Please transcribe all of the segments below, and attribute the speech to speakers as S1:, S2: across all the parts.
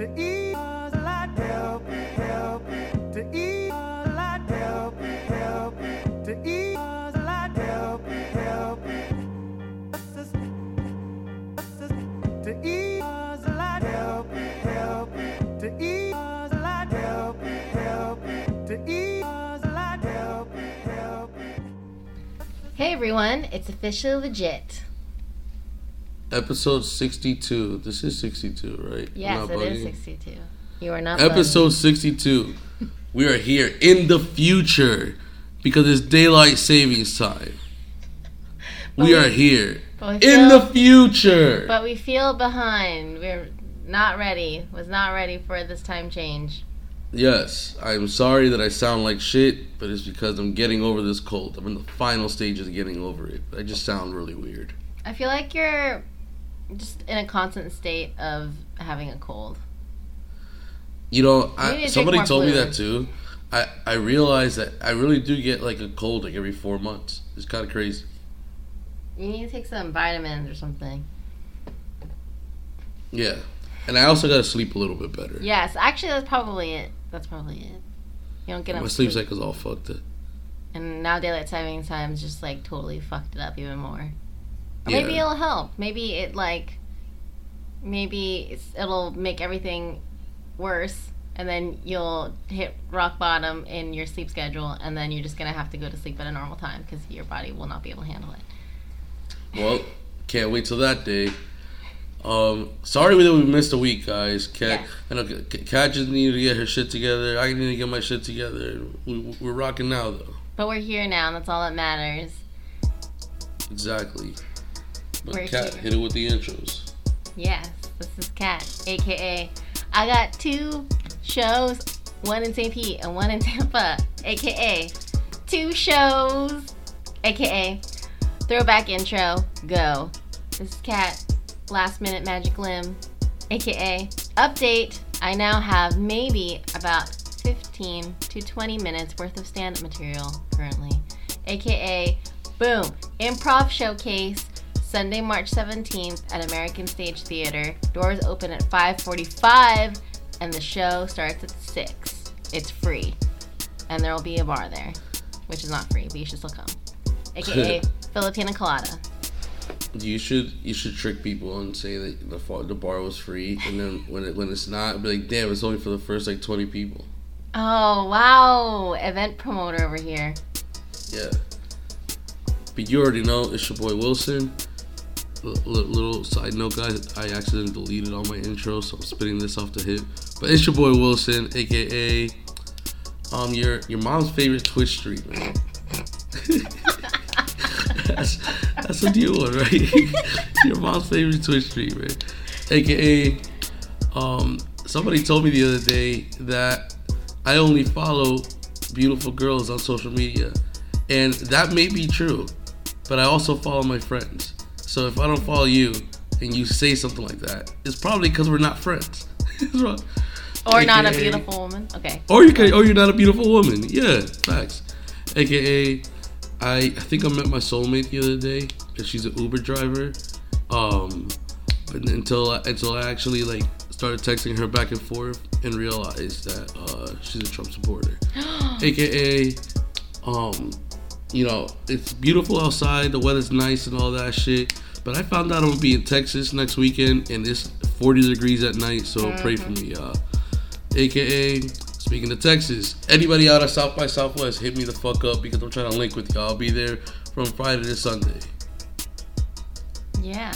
S1: to eat. A lot to eat. A lot to eat. A lot to eat. A lot to eat. A lot to eat. A lot
S2: Hey everyone, it's officially legit.
S3: Episode 62. This is 62, right?
S2: Yes, it is
S3: bugging?
S2: 62. You are not
S3: Episode 62. We are here in the future because it's daylight savings time. We are here
S2: we
S3: in the future.
S2: But we feel behind. We're not ready. Was not ready for this time change.
S3: Yes, I'm sorry that I sound like shit, but it's because I'm getting over this cold. I'm in the final stages of getting over it. I just sound really weird.
S2: I feel like you're just in a constant state of having a cold.
S3: You know,
S2: You need to
S3: I, somebody told me that too. I, I realized that I really do get like a cold like every four months. It's kind of crazy.
S2: You need to take some vitamins or something.
S3: Yeah. And I also got to sleep a little bit better.
S2: Yes, actually, that's probably it. That's probably it. You don't get
S3: My sleep
S2: sleep.
S3: cycle's all fucked up.
S2: And now daylight saving time's just like totally fucked it up even more.
S3: Yeah.
S2: maybe it'll help. Maybe it like maybe it's, it'll make everything worse and then you'll hit rock bottom in your sleep schedule and then you're just going to have to go to sleep at a normal time because your body will not be able to handle it.
S3: Well, can't wait till that day. Um, sorry that we missed a week, guys. Kat,
S2: Yeah.
S3: I know Kat just needed to get her shit together. I need to get my shit together. We, we're rocking now, though.
S2: But we're here now and that's all that matters.
S3: Exactly. But
S2: We're here.
S3: hit it with the intros.
S2: Yes, this is Kat, aka I got two shows, one in St. Pete and one in Tampa, aka two shows, aka throwback intro, go. This is Kat, last minute magic limb, aka update. I now have maybe about 15 to 20 minutes worth of stand up material currently, aka boom, improv showcase. Sunday, March 17th at American Stage Theater. Doors open at 5:45 and the show starts at 6. It's free. And there will be a bar there, which is not free, but you should still come. AKA Filipina Colada.
S3: You should you should trick people and say that the the bar was free, and then when it, when it's not, be like, damn, it's only for the first like twenty people.
S2: Oh, wow. Event promoter over here.
S3: Yeah. But you already know it's your boy Wilson. Little side note, guys, I accidentally deleted all my intros, so I'm spitting this off the hip. But it's your boy Wilson, aka um your your mom's favorite Twitch streamer. that's that's a new one, right? your mom's favorite Twitch streamer, aka um somebody told me the other day that I only follow beautiful girls on social media, and that may be true, but I also follow my friends. So if I don't follow you and you say something like that, it's probably because we're not friends.
S2: Or not a beautiful woman. Okay.
S3: or you can, or you're not a beautiful woman. Yeah, facts. AKA, I I think I met my soulmate the other day, and she's an Uber driver. Um, but until I, until I actually like started texting her back and forth and realized that uh, she's a Trump supporter. AKA, um, you know, it's beautiful outside, the weather's nice and all that shit. But I found out I'm gonna be in Texas next weekend, and it's 40 degrees at night. So pray for mm-hmm. me, y'all. AKA, speaking of Texas, anybody out of South by Southwest, hit me the fuck up because I'm trying to link with y'all. I'll be there from Friday to Sunday.
S2: Yeah.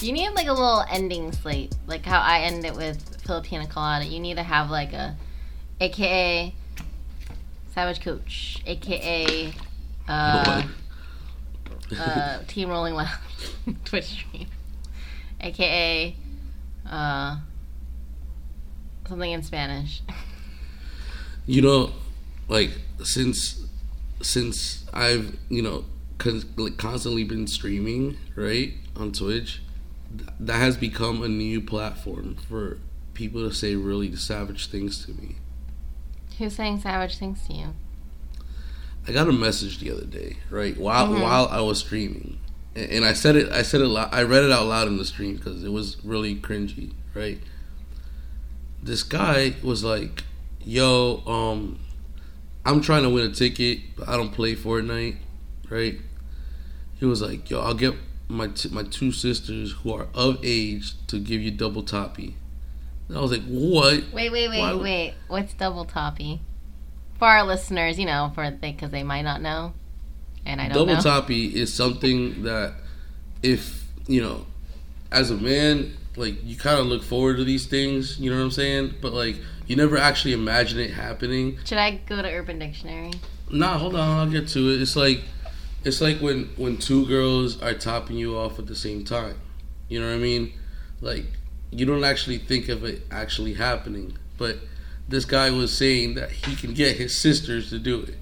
S2: You need like a little ending slate, like how I end it with Filipina Colada. You need to have like a, AKA Savage Coach, AKA uh, uh, Team Rolling Loud Twitch stream, AKA uh, something in Spanish.
S3: you know, like since since I've you know con- like constantly been streaming right on Twitch, th- that has become a new platform for people to say really savage things to me.
S2: Who's saying savage things to you?
S3: I got a message the other day, right? While
S2: Mhm.
S3: while I was streaming, and, and I said it. I said it. Loud, I read it out loud in the stream because it was really cringy, right? this guy was like, "Yo, um, I'm trying to win a ticket, but I don't play Fortnite, right?" He was like, "Yo, I'll get my t- my two sisters who are of age to give you double toppy." And I was like, "What?"
S2: Wait, wait, wait,
S3: Why
S2: wait. What's double toppy? For our listeners, you know, for they because they might not know, and I don't
S3: double
S2: know.
S3: toppy is something that if you know as a man like you kind of look forward to these things you know what i'm saying? But like you never actually imagine it happening.
S2: Should I go to Urban Dictionary?
S3: nah hold on i'll get to it. It's like it's like when when two girls are topping you off at the same time. You know what i mean? Like you don't actually think of it actually happening. But this guy was saying that he can get his sisters to do it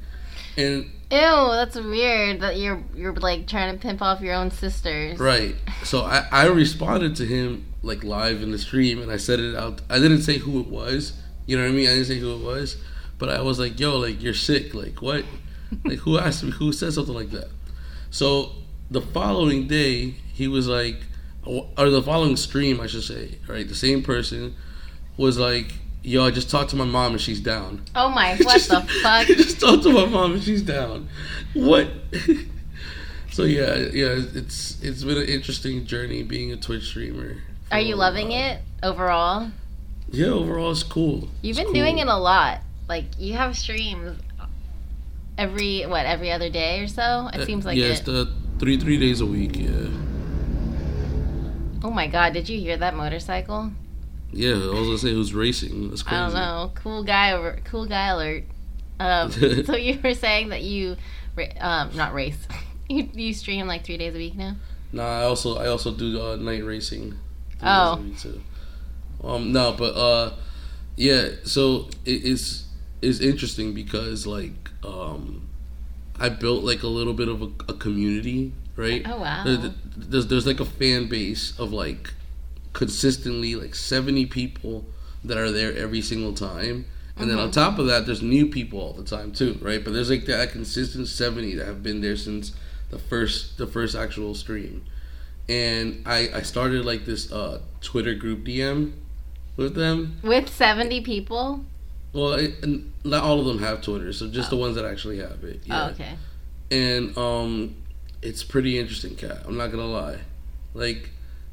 S3: and
S2: Ew, that's weird. That you're you're like trying to pimp off your own sisters.
S3: Right. So I, I responded to him like live in the stream and I said it out. I didn't say who it was. You know what I mean? I didn't say who it was. But I was like, yo, like you're sick. Like what? like who asked me? Who said something like that? So the following day, he was like, or the following stream, I should say, right? The same person was like, yo, I just talked to my mom and she's down.
S2: Oh my, what the fuck?
S3: I just talked to my mom and she's down. What? so yeah, yeah, it's it's been an interesting journey being a Twitch streamer.
S2: Are you loving it overall?
S3: Yeah, overall it's cool.
S2: You've
S3: It's
S2: been
S3: cool.
S2: doing it a lot. Like you have streams every what every other day or so. It
S3: Uh,
S2: seems like
S3: yeah,
S2: it.
S3: it's the three three days a week. Yeah,
S2: oh my god, did you hear that motorcycle?
S3: Yeah. I was gonna say who's racing. That's crazy.
S2: I don't know. Cool guy over. Cool guy alert. Um, so you were saying that you, um, not race. You you stream like three days a week now.
S3: Nah, I also I also do uh, night racing. three days a
S2: Oh.
S3: Um, no, but uh, yeah. So it, it's it's interesting because like um, I built like a little bit of a, a community, right?
S2: Oh wow.
S3: There- There's there's like a fan base of like consistently like 70 people that are there every single time. And then on top of that, there's new people all the time too, right? But there's like that consistent 70 that have been there since the first the first actual stream. And I I started like this uh Twitter group DM with them.
S2: With seventy people.
S3: Well, it, and not all of them have Twitter, so just the ones that actually have it. Yeah
S2: Oh okay.
S3: and um it's pretty interesting cat i'm not gonna lie like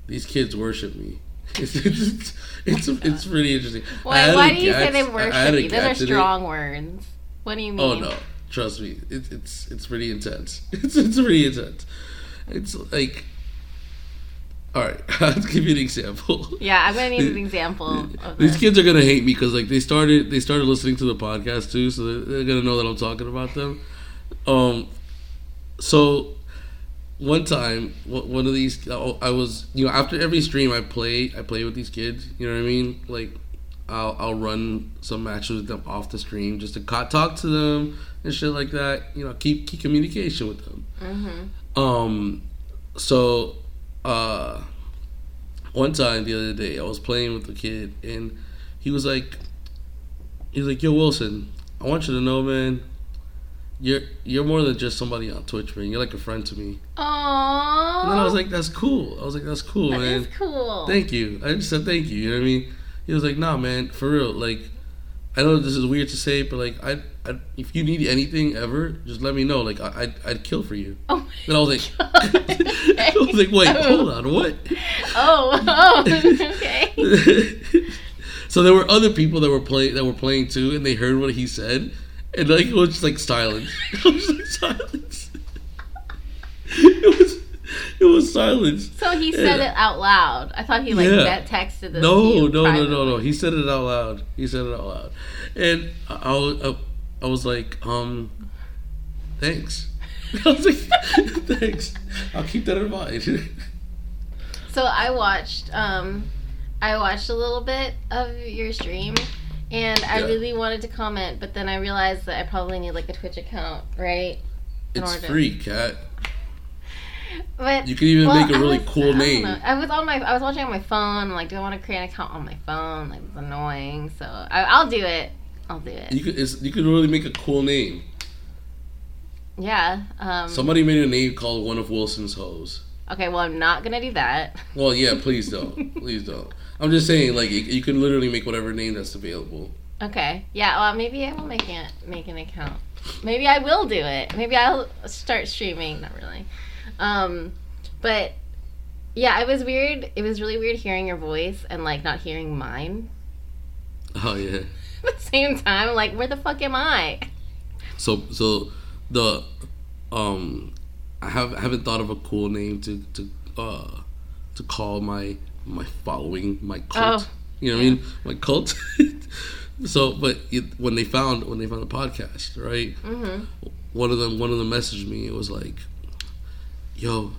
S3: these kids worship me. It's it's it's, it's pretty interesting.
S2: Why, why do you say they worship you? Those are strong words. What do you mean?
S3: oh no. Trust me. It, it's it's pretty intense. It's it's pretty intense. It's like all right i'll give you an example.
S2: Yeah, I'm gonna need an example of
S3: These kids are gonna hate me because like they started they started listening to the podcast too, so they're, they're gonna know that I'm talking about them. Um, so one time, one of these, I was you know after every stream I play I play with these kids. You know what I mean? Like I'll I'll run some matches with them off the stream just to talk to them and shit like that. You know, keep keep communication with them.
S2: hmm
S3: Um, so, uh, one time the other day, I was playing with a kid, and he was like, he was like, "Yo, Wilson, I want you to know, man, you're you're more than just somebody on Twitch, man. You're like a friend to me."
S2: Aww.
S3: And then I was like, "That's cool." I was like, "That's cool,
S2: that
S3: man.
S2: is cool.
S3: Thank you." I just said thank you. You know what I mean? He was like, "Nah, man, for real. Like, I know this is weird to say, but like, I, I if you need anything ever, just let me know. Like, I, I'd, I'd kill for you."
S2: oh my
S3: And I was like. I was like, wait, hold on, what?
S2: Oh, oh, okay.
S3: so there were other people that were playing that were playing too, and they heard what he said, and like it was just like silence. It was like silence. It was it was silence.
S2: So he said
S3: Yeah.
S2: it out loud. I thought he like
S3: Yeah.
S2: that texted this. to
S3: No,
S2: you
S3: no, no, no, no. He said it out loud. He said it out loud, and I, I, was- I, I was like, um, thanks. I was like, thanks. I'll keep that in mind.
S2: So I watched um I watched a little bit of your stream and I
S3: Yeah.
S2: really wanted to comment, but then I realized that I probably need like a Twitch account, right? In
S3: It's free, cat.
S2: But
S3: You can even
S2: well,
S3: make a really
S2: was-
S3: cool
S2: don't
S3: name.
S2: I was on my I was watching on my phone. I'm like, do I want to create an account on my phone? Like it's annoying. So I, I'll do it. I'll do it.
S3: You could it's, you could really make a cool name.
S2: Yeah. Um,
S3: Somebody made a name called one of Wilson's hoes.
S2: Okay, well, I'm not gonna do that.
S3: Well, yeah, please don't. please don't. I'm just saying, like, you, you can literally make whatever name that's available.
S2: Okay, yeah. Well, maybe I will make it make an account. Maybe I will do it. Maybe I'll start streaming. Not really. Um, but yeah, it was weird. It was really weird hearing your voice and like not hearing mine
S3: Oh yeah.
S2: at the same time. Like, where the fuck am I?
S3: So so the um I have I haven't thought of a cool name to to uh to call my my following my cult.
S2: Oh,
S3: you know what I mean? My cult. so but it, when they found when they found the podcast, right?
S2: Mm-hmm.
S3: One of them one of them messaged me. It was like, "Yo,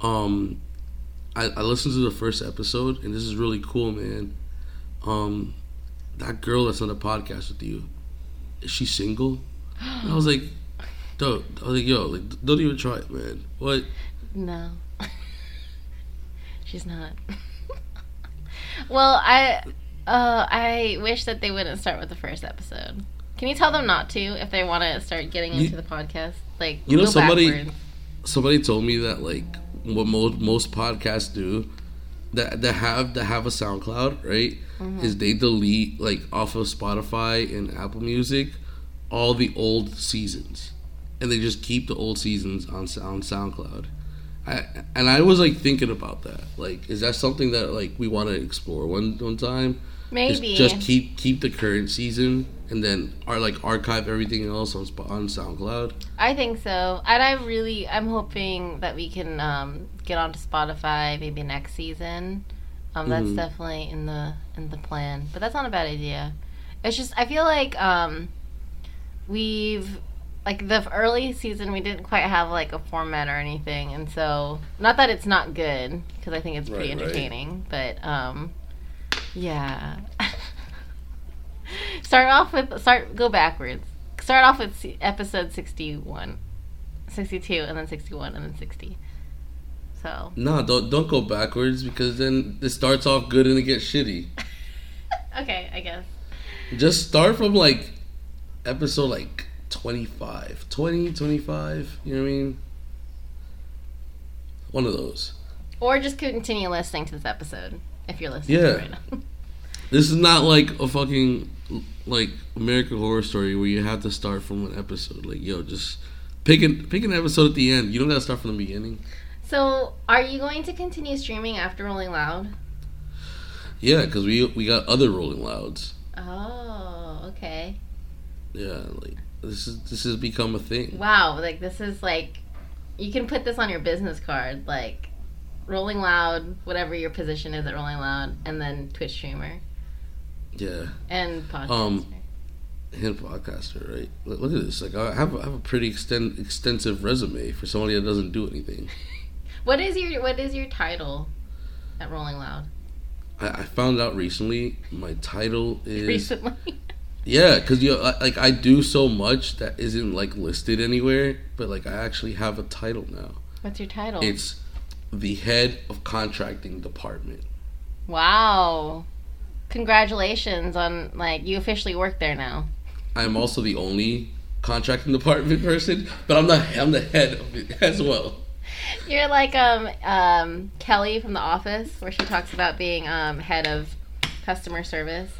S3: um, I, I listened to the first episode and this is really cool, man. Um, that girl that's on the podcast with you, is she single?" And I was like, "Don't." I was like, "Yo, like, don't even try it, man. What?
S2: No, she's not. well, I uh, I wish that they wouldn't start with the first episode. Can you tell them not to if they want to start getting
S3: You-
S2: into the podcast? Like,
S3: You know, somebody-
S2: backwards.
S3: Somebody told me that like what most most podcasts do." That, that have that have a SoundCloud, right? Is they delete like off of Spotify and Apple Music all the old seasons, and they just keep the old seasons on on SoundCloud. I, and I was like thinking about that. Like, is that something that like we want to explore one one time? Just-
S2: Maybe.
S3: just, keep keep the current season and then are like archive everything else on on SoundCloud.
S2: I think so. And I really, I'm hoping that we can um, get onto Spotify maybe next season. Um, that's
S3: Mhm.
S2: definitely in the in the plan. But that's not a bad idea. It's just I feel like um, we've like the early season we didn't quite have like a format or anything, and so not that it's not good because I think it's pretty
S3: Right, right.
S2: entertaining, but um, yeah. start off with start go backwards. Start off with episode 61, 62, and then 61, and then 60. So,
S3: No, don't don't go backwards because then it starts off good and it gets shitty.
S2: okay, I guess.
S3: Just start from like episode like 25, 20, 25, you know what I mean? One of those.
S2: Or just continue listening to this episode if you're listening to
S3: Yeah.
S2: it right now.
S3: This is not like a fucking like American Horror Story where you have to start from an episode. Like, yo, just pick an pick an episode at the end. You don't gotta start from the beginning.
S2: so, are you going to continue streaming after Rolling Loud?
S3: Yeah, because we we got other Rolling Louds.
S2: Oh, okay.
S3: Yeah, like this is this has become a thing.
S2: Wow, like this is like you can put this on your business card, like Rolling Loud, whatever your position is at Rolling Loud, and then Twitch streamer
S3: Yeah,
S2: and podcaster.
S3: Um, hit podcaster, right? Look, look at this. Like, I have I have a pretty extend, extensive resume for somebody that doesn't do anything.
S2: what is your what is your title at Rolling Loud
S3: I, I found out recently my title is
S2: recently?
S3: Yeah, because you I, like I do so much that isn't like listed anywhere, but like I actually have a title now.
S2: What's your title?
S3: It's the head of contracting department.
S2: wow. Congratulations on like you officially work there now.
S3: I'm also the only contracting department person, but I'm the I'm the head of it as well.
S2: You're like um um Kelly from The Office, where she talks about being um head of customer service,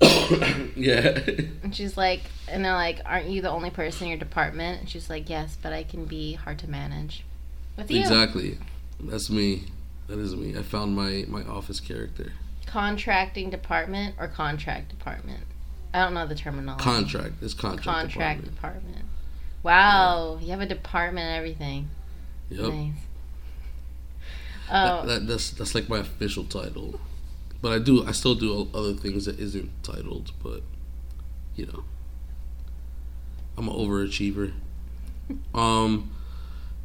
S3: yeah.
S2: and she's like, and they're like, "Aren't you the only person in your department?" And she's like, "Yes, but I can be hard to manage." With you,
S3: Exactly. That's me. That is me. I found my my office character.
S2: contracting department or contract department. I don't know the terminology.
S3: Contract. It's contract.
S2: contract
S3: department.
S2: department. Wow, you have a department and everything.
S3: Yep.
S2: Nice.
S3: That,
S2: Oh,
S3: that, that's that's like my official title. But I do I still do other things that isn't titled, but you know. I'm an overachiever. um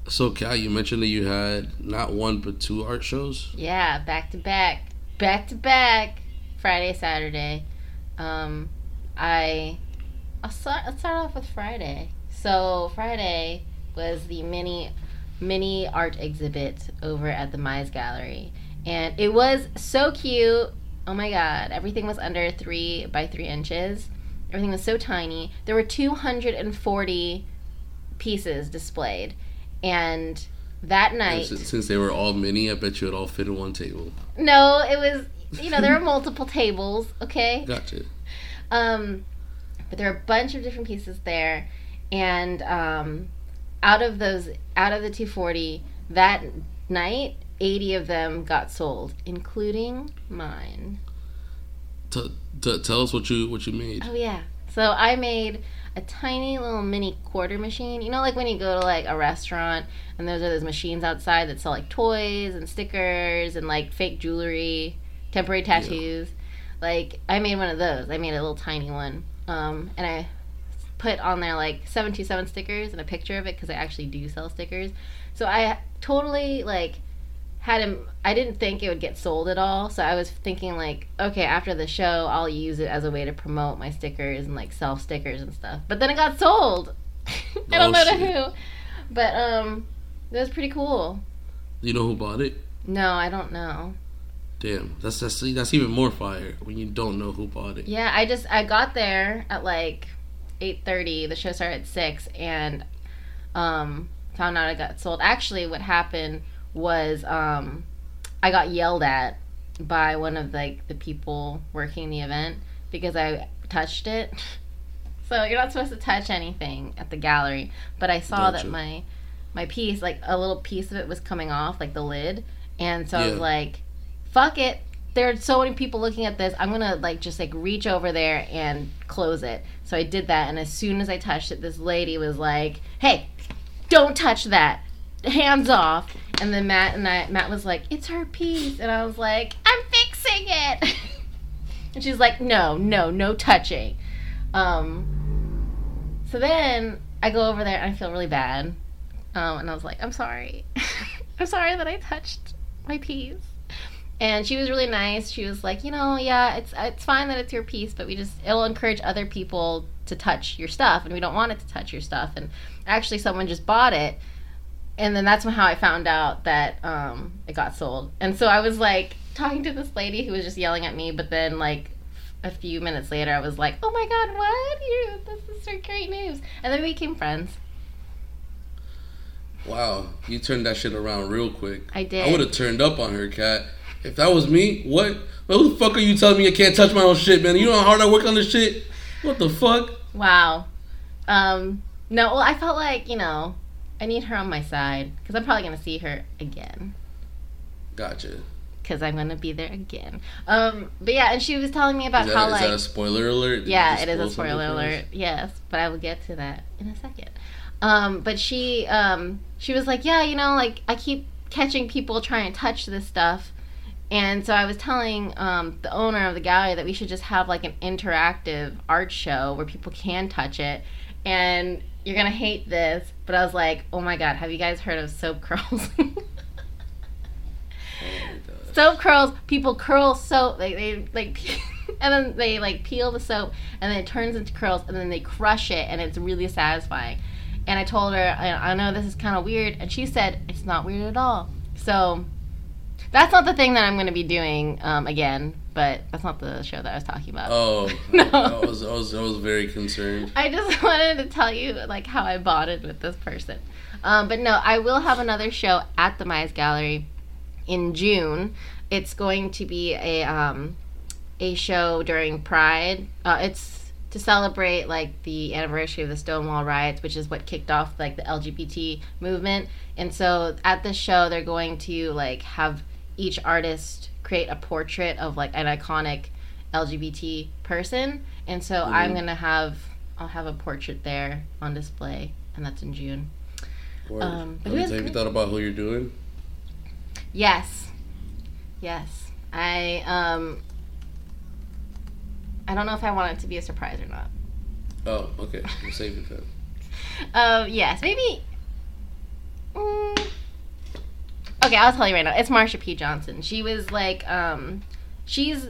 S3: so Kat, you mentioned that you had not one but two art shows.
S2: yeah, back to back, back to back, Friday, Saturday. Um, I, I'll start. Let's start off with Friday. So Friday was the mini, mini art exhibit over at the Mize Gallery, and it was so cute. Oh my god, everything was under three by three inches. Everything was so tiny. There were 240 pieces displayed, and that night.
S3: since, since they were all mini, I bet you it all fit in one table.
S2: No, it was you know there were multiple tables. Okay.
S3: Gotcha.
S2: Um, but there are a bunch of different pieces there, and um, out of those, out of the 240, that night, 80 of them got sold, including mine.
S3: T- t- tell us what you what you made.
S2: Oh yeah. So I made a tiny little mini quarter machine. You know, like when you go to like a restaurant and those are those machines outside that sell like toys and stickers and like fake jewelry, temporary tattoos. Like I made one of those. I made a little tiny one. Um, and I put on there like 727 stickers and a picture of it because I actually do sell stickers. So I totally like had him I didn't think it would get sold at all. So I was thinking like, okay, after the show I'll use it as a way to promote my stickers and like sell stickers and stuff. But then it got sold. I don't
S3: Oh,
S2: know to who. But um it was pretty cool.
S3: You know who bought it?
S2: No, I don't know.
S3: Damn, that's that's that's even more fire when you don't know who bought it.
S2: Yeah, I just I got there at like eight thirty. The show started at six, and um, found out I got sold. Actually, what happened was um, I got yelled at by one of like the people working the event because I touched it. So you're not supposed to touch anything at the gallery, but I saw
S3: Gotcha.
S2: that my my piece, like a little piece of it, was coming off, like the lid, and so I was like, "Fuck it." There are so many people looking at this. I'm gonna like just like reach over there and close it. So I did that, and as soon as I touched it, this lady was like, "Hey, don't touch that. Hands off." And then Matt and I, Matt was like, "It's her piece," and I was like, "I'm fixing it." and she's like, "No, no, no touching." Um. So then I go over there and I feel really bad, um, and I was like, "I'm sorry, I'm sorry that I touched my piece." And she was really nice. She was like, "You know, yeah, it's it's fine that it's your piece, but we just it'll encourage other people to touch your stuff, and we don't want it to touch your stuff." And actually, someone just bought it, and then that's how I found out that um, it got sold. And so I was like talking to this lady who was just yelling at me, but then like a few minutes later, I was like, "Oh my god, what? You this is so great news!" And then we became friends.
S3: Wow, you turned that shit around real quick.
S2: I did.
S3: I would have turned up on her, cat. If that was me, what? Well, who the fuck are you telling me I can't touch my own shit, man? You know how hard I work on this shit? What the fuck?
S2: Wow. Um, no, well, I felt like you know I need her on my side because I'm probably gonna see her again.
S3: Gotcha.
S2: Because I'm gonna be there again. Um, but yeah, and she was telling me about
S3: that,
S2: how
S3: is
S2: like
S3: that a spoiler alert? Did
S2: Yeah, it is a spoiler alert. Yes, but I will get to that in a second. Um, but she um, she was like, yeah, you know, like I keep catching people trying to touch this stuff, and so I was telling um, the owner of the gallery that we should just have like an interactive art show where people can touch it, and you're gonna hate this, but I was like, oh my god, have you guys heard of soap curls? Soap curls people curl soap they, they like and then they like peel the soap and then it turns into curls and then they crush it and it's really satisfying and i told her i, I know this is kind of weird and she said it's not weird at all so that's not the thing that i'm going to be doing um, again but that's not the show that i was talking about
S3: Oh,
S2: No.
S3: I was, I was, I was very concerned.
S2: I just wanted to tell you like how I bonded with this person. Um, but no, I will have another show at the Mize Gallery in June. It's going to be a um, a show during Pride. Uh, it's to celebrate like the anniversary of the Stonewall riots, which is what kicked off like the LGBT movement. And so at this show, they're going to like have each artist create a portrait of like an iconic LGBT person. And so I'm
S3: Mhm.
S2: gonna have I'll have a portrait there on display, and that's in June. Um, but
S3: have, you, have you thought about who you're doing?
S2: Yes. Yes. I um I don't know if I want it to be a surprise or not.
S3: Oh, okay. We'll save it then.
S2: Um yes, maybe mm, Okay, I'll tell you right now. It's Marsha P. Johnson. She was like um she's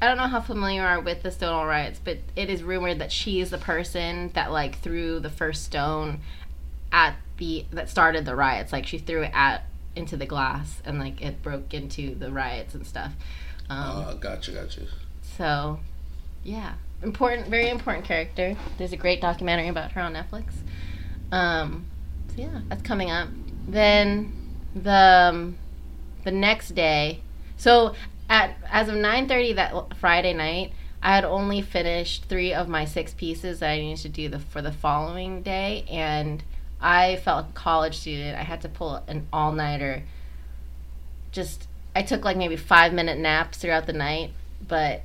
S2: I don't know how familiar you are with the Stonewall riots, but it is rumored that she is the person that like threw the first stone at the that started the riots. Like she threw it at into the glass and like it broke into the riots and stuff. Um,
S3: Uh, gotcha, gotcha.
S2: so, yeah, important, very important character. There's a great documentary about her on Netflix. Um, so yeah, that's coming up. then the um, the next day, so at as of 9:30 that Friday night, I had only finished three of my six pieces that I needed to do the, for the following day, and I felt like a college student. I had to pull an all nighter. Just I took like maybe five minute naps throughout the night, but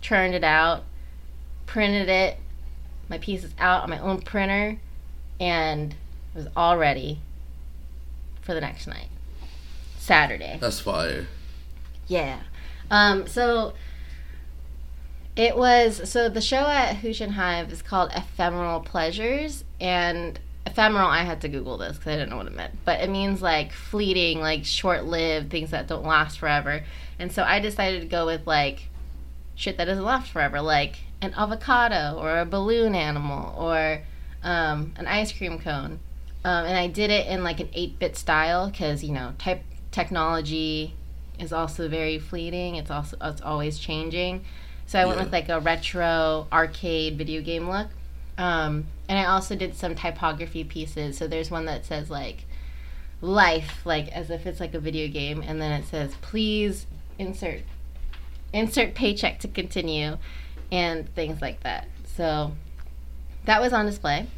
S2: churned it out, printed it, my pieces out on my own printer, and it was all ready for the next night, Saturday.
S3: That's fire.
S2: Yeah. Um, so it was so the show at Hooch and Hive is called Ephemeral Pleasures and ephemeral I had to Google this because I didn't know what it meant. But it means like fleeting, like short lived, things that don't last forever. And so I decided to go with like shit that doesn't last forever, like an avocado or a balloon animal or um, an ice cream cone. Um, and I did it in like an 8 bit style because, you know, type technology is also very fleeting. It's also it's always changing. So I went
S3: Yeah.
S2: with like a retro arcade video game look. Um, and I also did some typography pieces. So there's one that says like life, like as if it's like a video game, and then it says please insert insert paycheck to continue and things like that. So that was on display.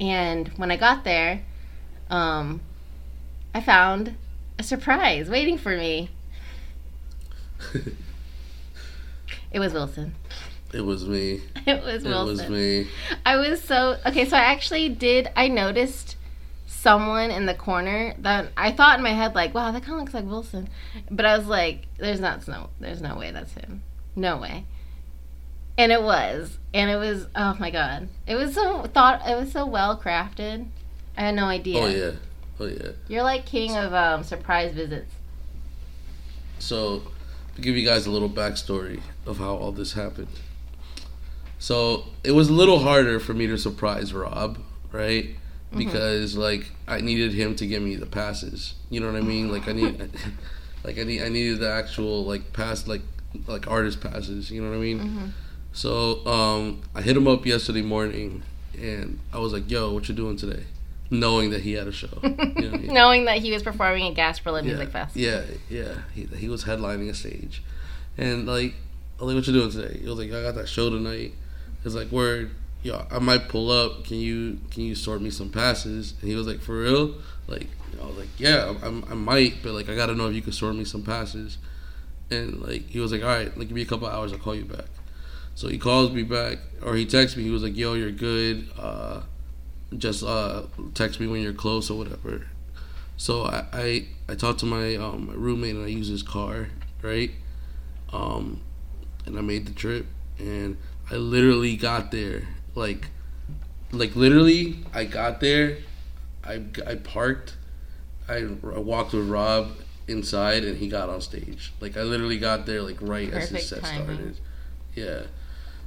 S2: And when I got there, um, I found a surprise waiting for me. It was Wilson.
S3: It was me.
S2: It was Wilson.
S3: It was me.
S2: I was so okay. So I actually did. I noticed someone in the corner that I thought in my head like, "Wow, that kind of looks like Wilson," but I was like, "There's not no. There's no way that's him. No way." And it was, and it was. Oh my god! It was so thought. It was so well crafted. I had no idea.
S3: Oh yeah. Oh yeah.
S2: You're like king of um, surprise visits.
S3: So, to give you guys a little backstory of how all this happened. So, it was a little harder for me to surprise Rob, right? Because like I needed him to give me the passes. You know what I mean? Like I need like I need I needed the actual like pass like like artist passes, you know what I mean? So, um I hit him up yesterday morning and I was like, "Yo, what you doing today?" Knowing that he had a show. You know mean?
S2: Knowing that he was performing at Gasparilla Music Fest.
S3: Yeah, yeah. He, he was headlining a stage. And like, I was like, what you doing today? He was like, I got that show tonight. It's like, word, yo, I might pull up. Can you can you sort me some passes? And he was like, for real? Like, I was like, yeah, I, I might, but like, I gotta know if you could sort me some passes. And like, he was like, all right, like, give me a couple hours, I'll call you back. So he calls me back, or he texts me. He was like, yo, you're good. Uh, just uh, text me when you're close or whatever. So I, I I talked to my um my roommate and I used his car, right? Um and I made the trip and I literally got there like like literally I got there I I parked I, I walked with Rob inside and he got on stage. Like I literally got there like right as his set
S2: timing.
S3: started. Yeah.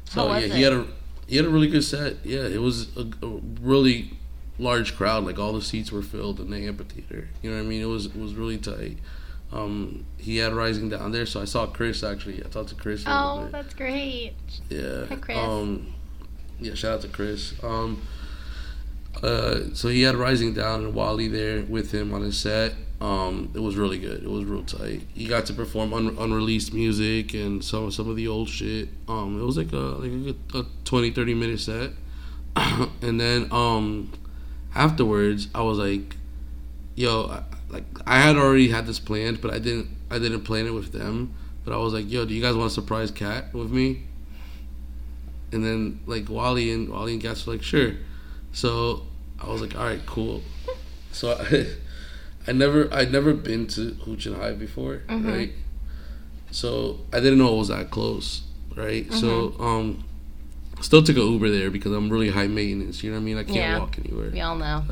S3: So yeah, he had a he had a really good set. Yeah, it was a, a really large crowd. Like all the seats were filled in the amphitheater. You know what I mean? It was it was really tight. Um, he had Rising Down there, so I saw Chris actually. I talked to Chris.
S2: Oh, that's great.
S3: Yeah.
S2: Hi, Chris.
S3: Um, yeah, shout out to Chris. Um, uh, so he had Rising Down and Wally there with him on his set. Um, it was really good. It was real tight. He got to perform un- unreleased music and some some of the old shit. Um, it was like a like a, a 20, 30 minute set. and then um, afterwards, I was like, "Yo, I, like I had already had this planned, but I didn't I didn't plan it with them. But I was like, "Yo, do you guys want to surprise Cat with me?" And then like Wally and Wally and Gas were like, sure. So I was like, all right, cool. So I, I never I'd never been to Hooch and Hive before,
S2: Mm-hmm.
S3: right? So I didn't know it was that close, right? So
S2: Mm-hmm.
S3: um, still took an Uber there because I'm really high maintenance. You know what I mean? I can't
S2: Yeah.
S3: walk anywhere.
S2: We all know.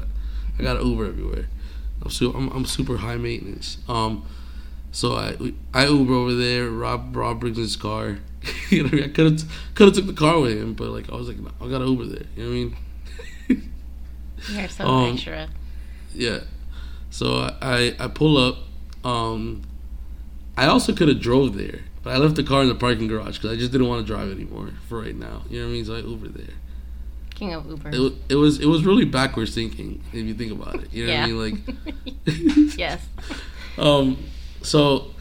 S3: I got an Uber everywhere. I'm, su- I'm, I'm super high maintenance. Um, so I we- I Uber over there. Rob Rob brings his car. you know, what I, mean? I could have could have took the car with him, but like I was like, no, I got an Uber there. You know what I mean?
S2: You're so
S3: Um, yeah. So I I, pull up. Um, I also could have drove there, but I left the car in the parking garage because I just didn't want to drive anymore for right now. You know what I mean? So I Uber there.
S2: King of Uber.
S3: It, it was it was really backwards thinking if you think about it. You know
S2: yeah.
S3: what I mean? Like
S2: yes.
S3: Um, so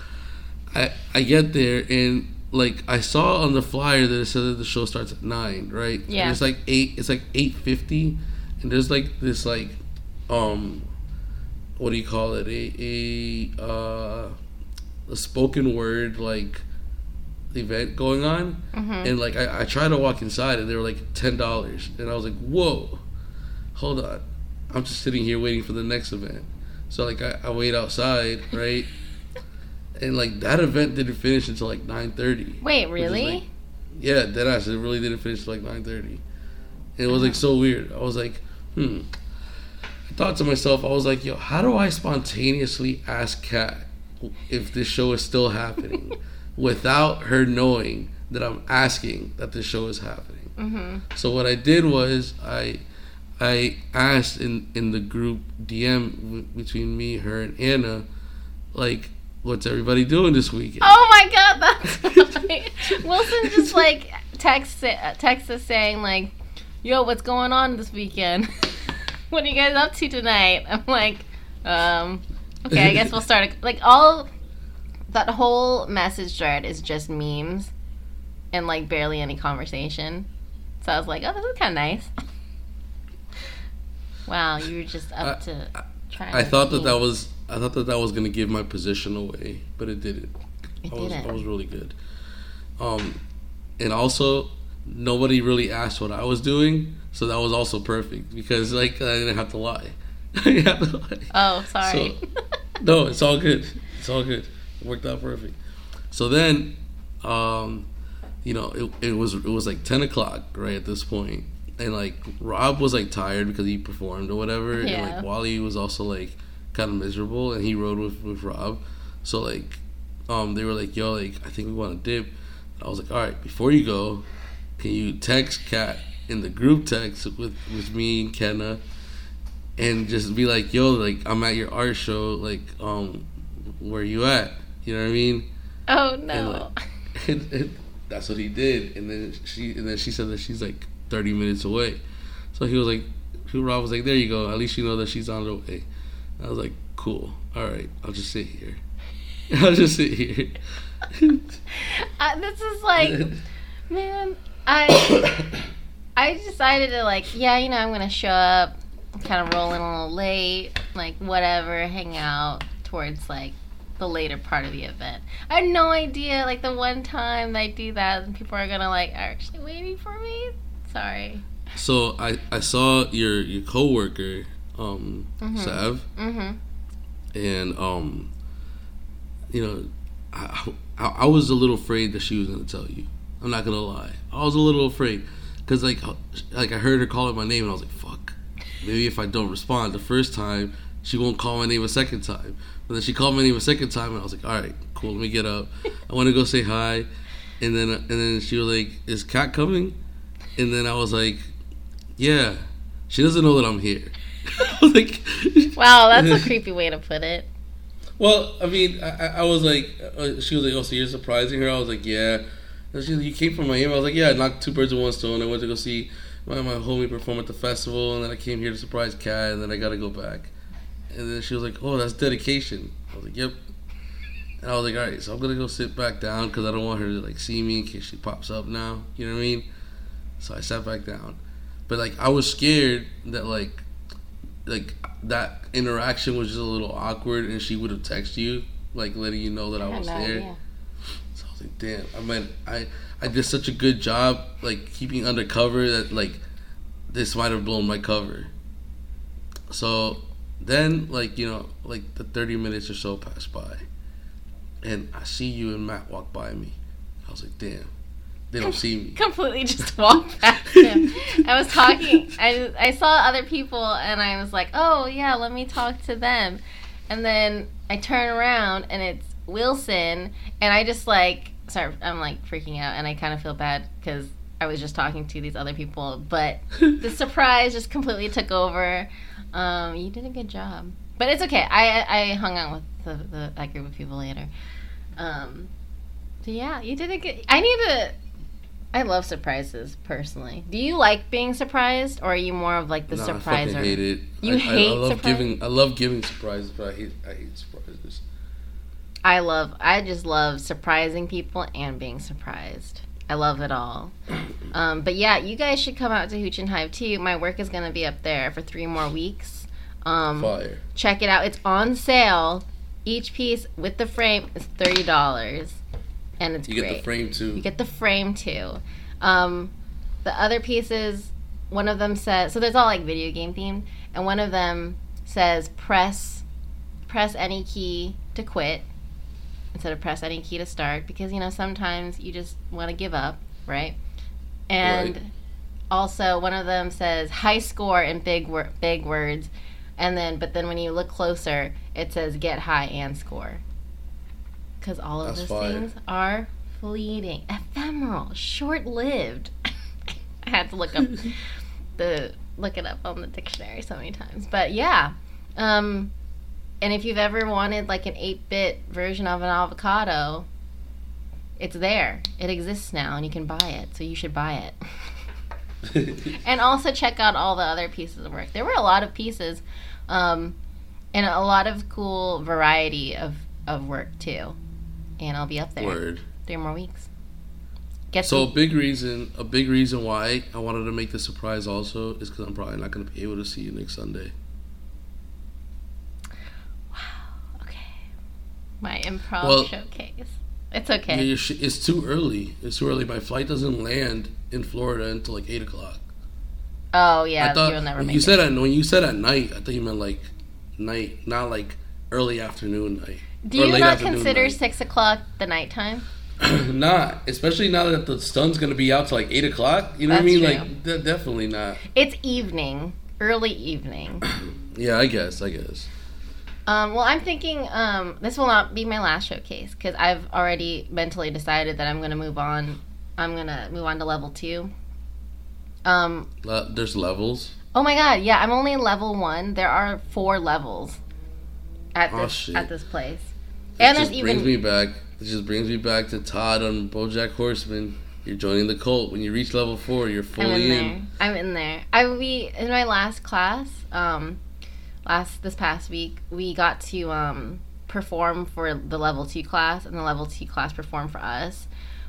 S3: I I get there and like I saw on the flyer that it said that the show starts at nine, right? And
S2: Yeah.
S3: it's like eight. It's like eight fifty, and there's like this like, um, what do you call it? A a uh, a spoken word like event going on,
S2: Mm-hmm.
S3: and like I, I tried to walk inside and they were like ten dollars, and I was like, whoa, hold on, I'm just sitting here waiting for the next event. So like I, I wait outside, right? and like that event didn't finish until like nine thirty.
S2: Wait, really?
S3: like- Yeah, dead ass. It really didn't finish till like nine thirty. It was like so weird. I was like, hmm. Thought to myself, I was like, yo, how do I spontaneously ask Kat if this show is still happening without her knowing that I'm asking that this show is happening?
S2: mm-hmm.
S3: So what I did was I I asked in in the group DM w- between me, her, and Anna, like, what's everybody doing this weekend?
S2: Oh my god, that's. Wilson just like text text us saying like, "Yo, what's going on this weekend? what are you guys up to tonight?" I'm like, um, okay, I guess we'll start. A, like all that whole message thread is just memes and like barely any conversation. So I was like, "Oh, this is kind of nice." wow, you were just up
S3: I-
S2: to trying.
S3: I thought that that was I thought that that was gonna give my position away, but it didn't.
S2: It
S3: I was
S2: didn't.
S3: I was really good. Um, and also nobody really asked what I was doing, so that was also perfect because like I didn't have to lie. I didn't have to lie.
S2: Oh, sorry.
S3: No, it's all good. It's all good. It worked out perfect. So then, um, you know, it, it was it was like ten o'clock right at this point, and like Rob was like tired because he performed or whatever, and like Wally was also like kind of miserable, and he rode with with Rob. So like, um, they were like, "Yo, like I think we want to dip." I was like, "All right, before you go, can you text Kat in the group text with with me and Kenna?" and just be like, "Yo, like I'm at your art show. Like, um, where you at? You know what I mean?"
S2: oh
S3: And,
S2: no.
S3: like, and, and that's what he did. And then she, and then she said that she's like 30 minutes away. So he was like, he- Rob was like, "There you go. At least you know that she's on the way." I was like, "Cool. All right. I'll just sit here. I'll just sit here."
S2: Uh, this is like, man, I I decided to like, yeah, you know, I'm gonna show up, kind of roll in a little late, like whatever, hang out towards like the later part of the event. I had no idea, like the one time I do that, and people are gonna like are actually waiting for me. Sorry.
S3: so I I saw your your coworker, um,
S2: Mhm.
S3: Sav.
S2: Mm-hmm.
S3: and um, you know, I, I I was a little afraid that she was gonna tell you. I'm not gonna lie, I was a little afraid because like like I heard her calling my name and I was like, fuck, maybe if I don't respond the first time, she won't call my name a second time. But then she called my name a second time and I was like, all right, cool, let me get up. I want to go say hi, and then and then she was like, is Kat coming? And then I was like, yeah, she doesn't know that I'm here. Like,
S2: Wow, that's a creepy way to put it.
S3: Well, I mean, I, I- I was like, uh, she was like, "Oh, so you're surprising her?" I was like, "Yeah." And she like, "You came from Miami." I was like, "Yeah, I knocked two birds with one stone. I went to go see my, my homie perform at the festival, and then I came here to surprise Kat, and then I got to go back." And then she was like, "Oh, that's dedication." I was like, "Yep." And I was like, "All right, so I'm gonna go sit back down because I don't want her to like see me in case she pops up now." You know what I mean? So I sat back down, but like I was scared that like like that interaction was just a little awkward and she would have texted you like letting you know that I, was there.
S2: idea.
S3: Was like, damn. I mean, I I did such a good job like keeping undercover that like this might have blown my cover. So then like you know like the thirty minutes or so passed by, and I see you and Matt walk by me. I was like, damn. They don't see me.
S2: completely just walked past him. I was talking. I I saw other people, and I was like, "Oh yeah, let me talk to them." And then I turn around, and it's Wilson, and I just like sorry, I'm like freaking out, and I kind of feel bad because I was just talking to these other people, but the surprise just completely took over. Um, you did a good job, but it's okay. I I hung out with the, the that group of people later. Um, so yeah, you did a good. I need to I love surprises personally. Do you like being surprised, or are you more of like the
S3: Nah, I
S2: surpriser?
S3: fucking hate it.
S2: You
S3: I, I-
S2: hate
S3: I, love
S2: surprise-
S3: giving. I love giving surprises, but I hate. I hate surprises.
S2: I love. I just love surprising people and being surprised. I love it all. Um, but yeah, you guys should come out to Hooch and Hive too. My work is gonna be up there for three more weeks. Um,
S3: Fire.
S2: check it out. It's on sale. Each piece with the frame is thirty dollars, and it's
S3: You get
S2: great.
S3: the frame too.
S2: You get the frame too. Um, the other pieces, one of them says so. There's all like video game themed, and one of them says press press any key to quit instead of press any key to start because you know sometimes you just want to give up, right? And
S3: Right.
S2: also one of them says high score in big wor- big words, and then but then when you look closer, it says get high and score. Because all of
S3: That's
S2: those
S3: fire.
S2: things are fleeting, ephemeral, short-lived. I had to look up the look it up on the dictionary so many times, but yeah. Um, and if you've ever wanted like an 8-bit version of an avocado, it's there. It exists now, and you can buy it. So you should buy it. and also check out all the other pieces of work. There were a lot of pieces, um, and a lot of cool variety of of work too. And I'll be up there
S3: Word.
S2: three more weeks. Get
S3: So a big reason, a big reason why I wanted to make the surprise also is because I'm probably not going to be able to see you next Sunday.
S2: okay, my improv
S3: Well-
S2: showcase. It's okay.
S3: your sh- it's too early. It's too early. My flight doesn't land in Florida until like eight o'clock.
S2: Oh yeah,
S3: I thought
S2: you'll never make
S3: you
S2: it.
S3: said at when you said at night, I thought you meant like night, not like early afternoon night.
S2: Do you not consider
S3: night.
S2: six o'clock the nighttime?
S3: not, especially now that the sun's gonna be out till like eight o'clock. You know what I mean?
S2: true.
S3: Like de- definitely not.
S2: It's evening, early evening.
S3: Yeah, I guess. I guess.
S2: Um, well, I'm thinking um, this will not be my last showcase because I've already mentally decided that I'm going to move on. I'm going to move on to level two. Um,
S3: Le- there's levels.
S2: oh my god, yeah, I'm only level one. There are four levels at
S3: Oh,
S2: this
S3: shit.
S2: at this place,
S3: It
S2: and
S3: just
S2: there's
S3: brings
S2: even
S3: me back. This just brings me back to Todd on BoJack Horseman. You're joining the cult when you reach level four. You're
S2: I'm
S3: fully
S2: in
S3: in.
S2: there. I'm in there. I will be in my last class, um, last this past week, we got to um perform for the level two class, and the level two class performed for us.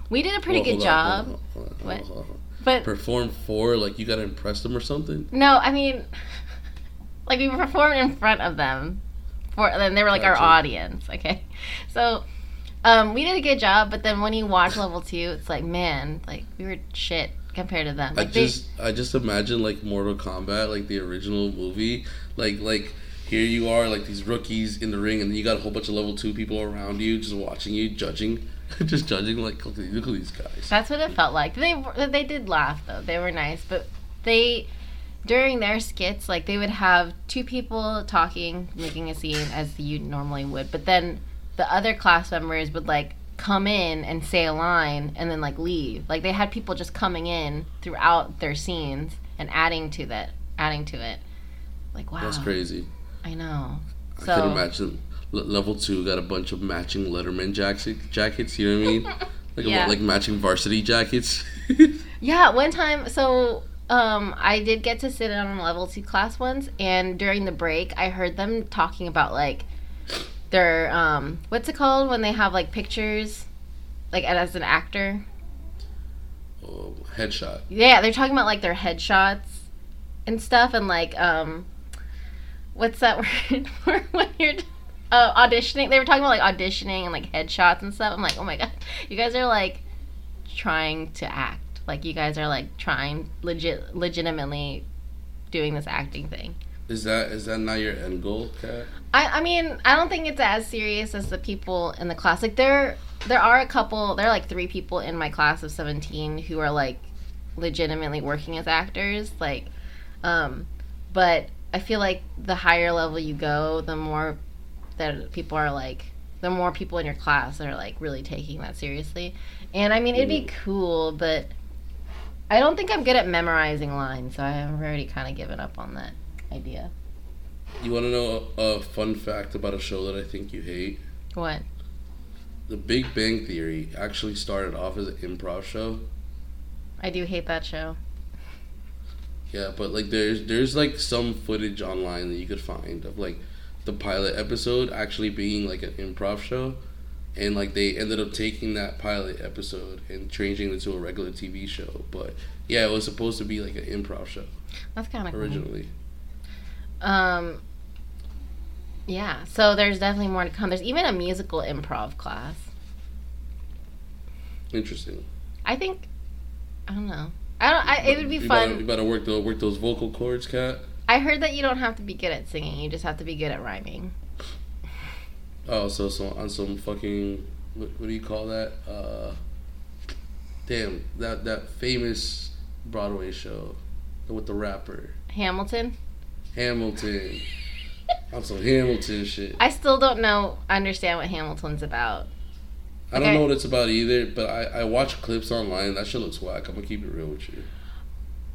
S2: We did a pretty
S3: Well,
S2: good
S3: on,
S2: job,
S3: hold on, hold on, hold on, hold on.
S2: but
S3: Perform for like you gotta impress them or something.
S2: no, I mean, like we performed in front of them, for then they were like our audience. Okay, so. Um, we did a good job, but then when you watch level two, it's like, man, like we were shit compared to them.
S3: I
S2: Like they,
S3: just I just imagine like Mortal Kombat, like the original movie, like like here you are like these rookies in the ring, and then you got a whole bunch of level two people around you, just watching you, judging, just judging. Like look at, look at these guys.
S2: That's what it felt like. They they did laugh though. They were nice, but they during their skits like they would have two people talking, making a scene as you normally would, but then the other class members would like come in and say a line and then like leave. Like they had people just coming in throughout their scenes and adding to that, adding to it. Like wow,
S3: That's crazy.
S2: I know.
S3: I
S2: So-
S3: can imagine. Le- level two got a bunch of matching Letterman jackets. Jackets, you know what I mean? Like
S2: Yeah.
S3: like matching varsity jackets.
S2: Yeah, one time, so um, I did get to sit in on a level two class once, and during the break, I heard them talking about like their um, what's it called when they have like pictures, like as an actor.
S3: oh, headshot.
S2: Yeah, they're talking about like their headshots and stuff, and like um, what's that word for when you're uh, auditioning? They were talking about like auditioning and like headshots and stuff. I'm like, oh my god, you guys are like trying to act. Like you guys are like trying legit, legitimately doing this acting thing.
S3: Is that is that not your end goal, Kat?
S2: I, I mean, I don't think it's as serious as the people in the class. Like there, there are a couple. There are like three people in my class of seventeen who are like legitimately working as actors. Like, um, but I feel like the higher level you go, the more that people are like, the more people in your class that are like really taking that seriously. And I mean, it'd be mm-hmm. cool, but I don't think I'm good at memorizing lines, so I've already kind of given up on that idea.
S3: You want to know a, a fun fact about a show that I think you hate?
S2: What?
S3: The Big Bang Theory actually started off as an improv show.
S2: I do hate that show.
S3: Yeah, but like there's there's like some footage online that you could find of like the pilot episode actually being like an improv show, and like they ended up taking that pilot episode and changing it to a regular TV show. But yeah, it was supposed to be like an improv show
S2: That's kind of cool.
S3: originally.
S2: Um. Yeah, so there's definitely more to come. There's even a musical improv class.
S3: Interesting.
S2: I think. I don't know. I don't. I, it would be
S3: you
S2: fun.
S3: Better, you better work the work those vocal cords, Kat.
S2: I heard that you don't have to be good at singing. You just have to be good at rhyming.
S3: Oh, so so on some fucking what, what do you call that? Uh, damn that that famous Broadway show with the rapper
S2: Hamilton.
S3: Hamilton. on some Hamilton shit.
S2: I still don't know. Understand what Hamilton's about.
S3: I don't know what it's about either, but I I watch clips online. That shit looks whack. I'm gonna keep it real with you.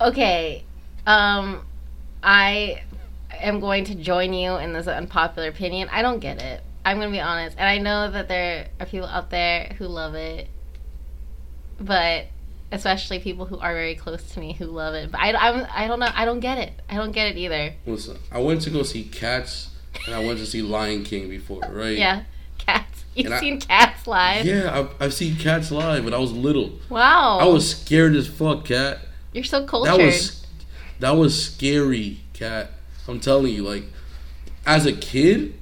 S2: Okay. Um, I am going to join you in this unpopular opinion. I don't get it. I'm gonna be honest, and I know that there are people out there who love it, but especially people who are very close to me who love it. But I, I'm, I don't know. I don't get it. I don't get it either.
S3: Listen, I went to go see Cats and I went to see Lion King before, right?
S2: Yeah, cats. You've
S3: And I-
S2: seen cats live.
S3: Yeah, I've, I've seen Cats live when I was little.
S2: Wow.
S3: I was scared as fuck, Kat.
S2: You're so cultured.
S3: That was that was scary, Kat. I'm telling you, like as a kid,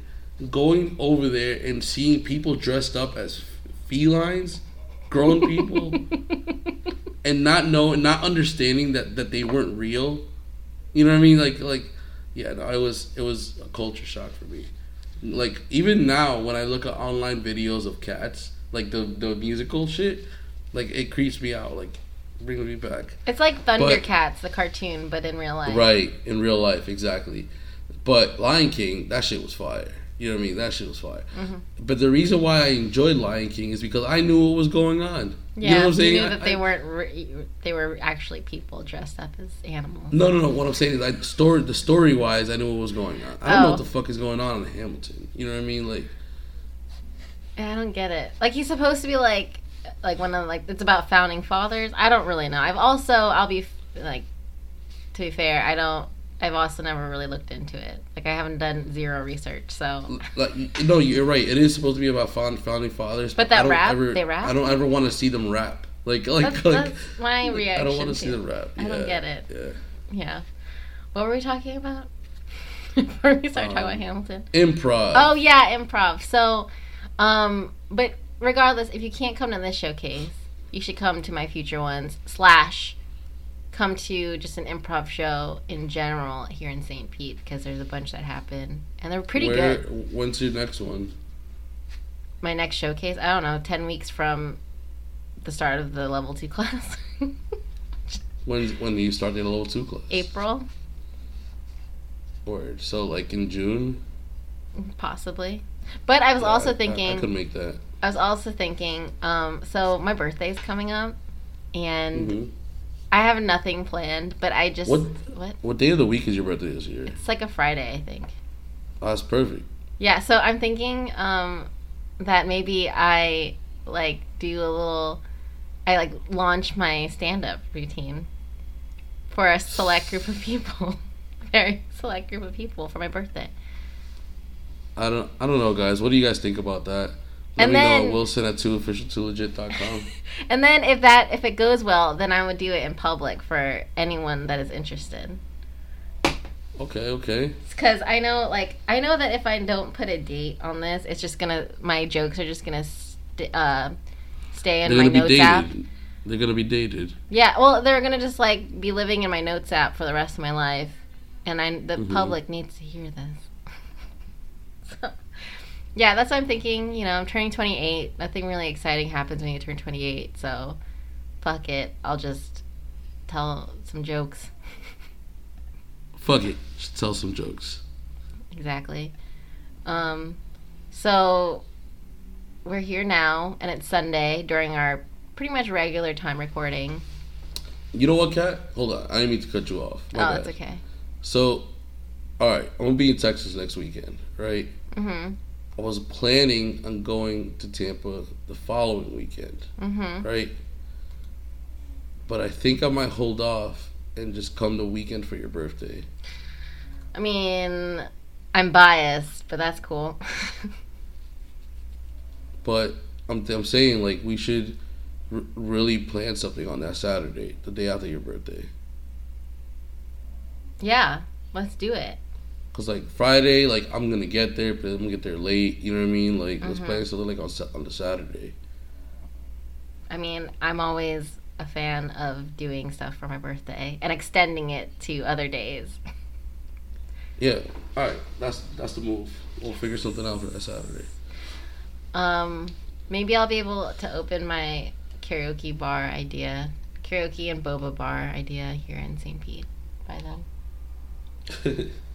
S3: going over there and seeing people dressed up as felines, grown people, and not know, not understanding that that they weren't real. You know what I mean? Like like yeah, no, it was it was a culture shock for me. Like even now, when I look at online videos of cats, like the the musical shit, like it creeps me out. Like brings me back.
S2: It's like Thundercats, the cartoon, but in real life.
S3: Right, in real life, exactly. But Lion King, that shit was fire. You know what I mean? That shit was fire.
S2: Mm-hmm.
S3: But the reason why I enjoyed Lion King is because I knew what was going on.
S2: Yeah,
S3: you know what I'm saying?
S2: knew
S3: I-
S2: that they weren't. Re- they were actually people dressed up as animals.
S3: No, no, no. What I'm saying is, I story the story wise, I knew what was going on. I don't know
S2: Oh.
S3: what the fuck is going on in Hamilton. You know what I mean? Like,
S2: I don't get it. Like he's supposed to be like, like one of like it's about founding fathers. I don't really know. I've also I'll be like, to be fair, I don't. I've also never really looked into it. Like I haven't done zero research. So
S3: like no, you're right. It is supposed to be about found, founding fathers.
S2: But that
S3: I don't
S2: rap?
S3: ever,
S2: They rap?
S3: I don't ever want to see them rap. Like, like,
S2: that's,
S3: like.
S2: that's my reaction.
S3: I don't want to see them rap.
S2: I don't get it.
S3: Yeah.
S2: Yeah. What were we talking about? Before we start talking
S3: Um,
S2: about Hamilton.
S3: Improv.
S2: Oh yeah, improv. So, um, but regardless, if you can't come to this showcase, you should come to my future ones. Slash, come to just an improv show in general here in St. Pete because there's a bunch that happen and they're pretty
S3: Where,
S2: good.
S3: When's your next one?
S2: My next showcase, I don't know, ten weeks from the start of the level two class,
S3: When when you start the level two class?
S2: April
S3: Word. So like in June.
S2: possibly. But I was
S3: Yeah,
S2: also
S3: I- I-
S2: thinking.
S3: I, could make that.
S2: I was also thinking, um, so my birthday's coming up, and
S3: hmm
S2: I have nothing planned, but I just
S3: What?
S2: what?
S3: What day of the week is your birthday this year?
S2: It's like a Friday, I think.
S3: Oh, that's perfect.
S2: Yeah, so I'm thinking um, that maybe I like do a little, I like launch my stand-up routine for a select group of people, very select group of people for my birthday.
S3: I don't I don't know, guys. What do you guys think about that? Let
S2: And
S3: me
S2: then-
S3: know. Wilson at two official two legit.com.
S2: And then if that if it goes well, then I would do it in public for anyone that is interested.
S3: okay, okay.
S2: because I know, like, I know that if I don't put a date on this, it's just gonna my jokes are just gonna st- uh, stay in
S3: They're
S2: my
S3: gonna be
S2: notes
S3: dated.
S2: app.
S3: They're gonna be dated.
S2: Yeah, well, they're gonna just like be living in my notes app for the rest of my life, and I the
S3: Mhm.
S2: public needs to hear this. Yeah, that's what I'm thinking. You know, I'm turning 28. Nothing really exciting happens when you turn 28, so fuck it. I'll just tell some jokes.
S3: Fuck it. Just tell some jokes.
S2: Exactly. Um, so we're here now, and it's Sunday during our pretty much regular time recording.
S3: You know what, Kat? Hold on. I didn't mean to cut you off.
S2: oh,
S3: My bad.
S2: that's okay.
S3: So, all right. I'm gonna be in Texas next weekend, right?
S2: Mm-hmm.
S3: I was planning on going to Tampa the following weekend,
S2: Mm-hmm.
S3: right? but I think I might hold off and just come the weekend for your birthday.
S2: I mean, I'm biased, but that's cool.
S3: But I'm I'm saying like we should r- really plan something on that Saturday, the day after your birthday.
S2: yeah, let's do it.
S3: Cause like Friday, like I'm gonna get there, but I'm gonna get there late. You know what I mean? Like let's
S2: Mhm.
S3: plan something like on on the Saturday.
S2: I mean, I'm always a fan of doing stuff for my birthday and extending it to other days.
S3: Yeah. All right. That's that's the move. We'll figure something out for that Saturday.
S2: Um, maybe I'll be able to open my karaoke bar idea, karaoke and boba bar idea here in St. Pete by then.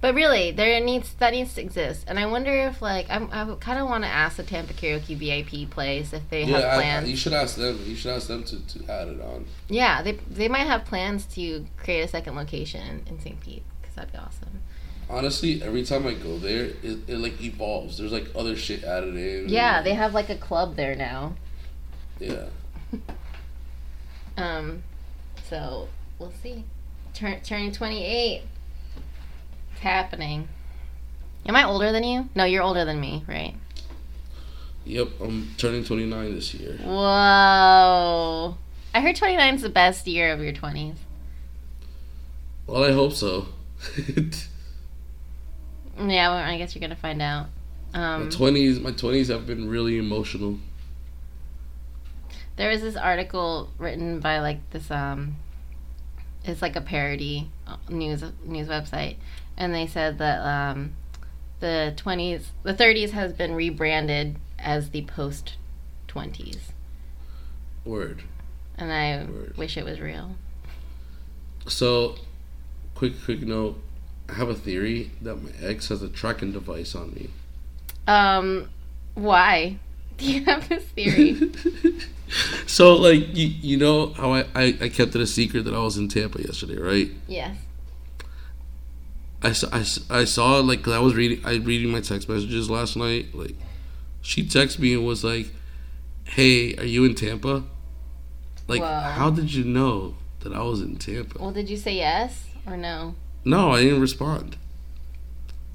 S2: But really, there needs that needs to exist, and I wonder if like I'm, I kind of want to ask the Tampa Karaoke VIP place if they
S3: yeah.
S2: have
S3: I,
S2: plans.
S3: you should ask them. You should ask them to, to add it on.
S2: yeah, they they might have plans to create a second location in St. Pete because that'd be awesome.
S3: Honestly, every time I go there, it, it like evolves. There's like other shit added in.
S2: Yeah, they have like a club there now.
S3: Yeah.
S2: Um, so we'll see. Turn, turning 28. It's happening. Am I older than you? No, you're older than me, right?
S3: Yep. I'm turning 29 this year.
S2: Whoa. I heard 29 is the best year of your 20s.
S3: Well, I hope so.
S2: Yeah, well, I guess you're going to find out.
S3: my
S2: Um,
S3: 20s, my 20s have been really emotional.
S2: there was this article written by like this um it's like a parody news news website and they said that um the 20s the 30s has been rebranded as the post 20s
S3: Word.
S2: and i
S3: Word.
S2: wish it was real
S3: So, quick, quick note. I have a theory that my ex has a tracking device on me.
S2: um why do you have this theory
S3: so, like, you, you know how I, I, I kept it a secret that I was in Tampa yesterday, right?
S2: yes
S3: I, saw- I, I saw, like, 'cause I was reading, I reading my text messages last night. Like, she texted me and was like, hey, are you in Tampa? Like,
S2: Wow.
S3: how did you know that I was in Tampa?
S2: well did you say yes or no
S3: No, I didn't respond.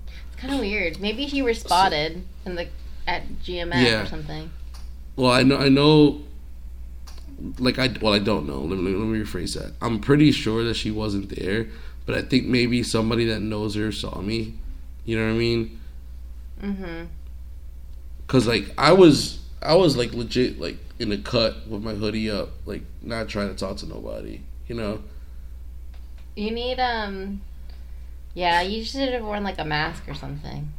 S2: it's kind of weird maybe he were spotted in the at gms
S3: Yeah.
S2: or something
S3: Well, I know, I know. Like I, well, I don't know. Let me, let me rephrase that. I'm pretty sure that she wasn't there, but I think maybe somebody that knows her saw me. You know what I mean?
S2: mm-hmm
S3: Cause like I was, I was like legit like in a cut with my hoodie up, like not trying to talk to nobody. You know?
S2: You need um yeah, you should have worn like a mask or something.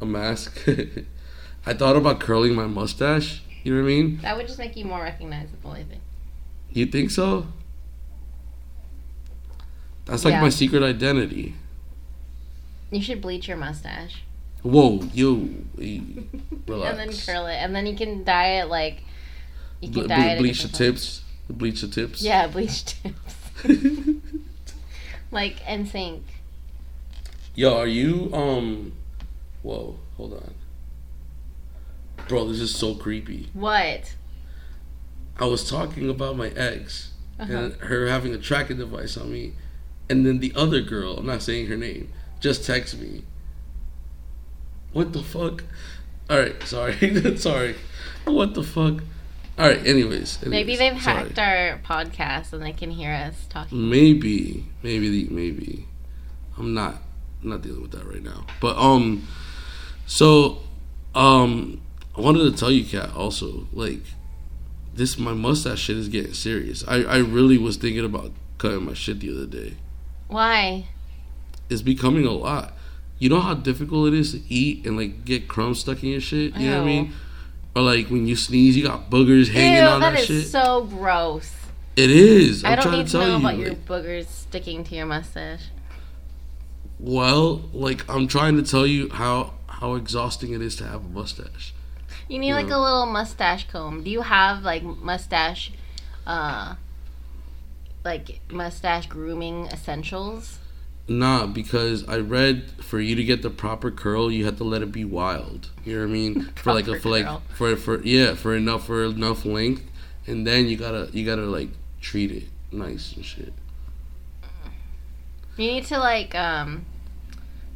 S3: A mask. I thought about curling my mustache. You know what I mean?
S2: That would just make you more recognizable, I think.
S3: You think so? That's like
S2: Yeah.
S3: my secret identity.
S2: You should bleach your mustache.
S3: Whoa, you, relax.
S2: And then curl it. And then you can dye it like you can
S3: Ble-
S2: dye
S3: ble-
S2: it
S3: bleach the tips. Bleach the tips.
S2: Yeah, bleach tips. like NSYNC.
S3: Yo, are you um? Whoa, hold on. Bro, this is so creepy.
S2: What?
S3: I was talking about my ex
S2: Uh-huh.
S3: and her having a tracking device on me, and then the other girl, I'm not saying her name, just text me. What the fuck? All right, sorry, sorry. What the fuck? All right. Anyways,
S2: Maybe they've
S3: sorry.
S2: hacked our podcast and they can hear us talking.
S3: Maybe, maybe, maybe. I'm not, I'm not dealing with that right now. But um, so um, I wanted to tell you, Kat, also like this, my mustache shit is getting serious. I I really was thinking about cutting my shit the other day.
S2: Why?
S3: It's becoming a lot. You know how difficult it is to eat and like get crumbs stuck in your shit. You know what I mean? Or like when you sneeze, you got boogers hanging
S2: Ew,
S3: on
S2: that
S3: that,
S2: is
S3: shit.
S2: so gross.
S3: it is. I'm
S2: I don't need
S3: to
S2: to know
S3: you.
S2: about your boogers sticking to your mustache.
S3: Well, like I'm trying to tell you how how exhausting it is to have a mustache.
S2: You need like
S3: Yeah.
S2: a little mustache comb. Do you have like mustache, uh, like mustache grooming essentials?
S3: Nah, because I read for you to get the proper curl, you have to let it be wild. You know what I mean? For like a for like
S2: curl.
S3: for for yeah for enough for enough length, and then you gotta you gotta like treat it nice and shit.
S2: You need to like um.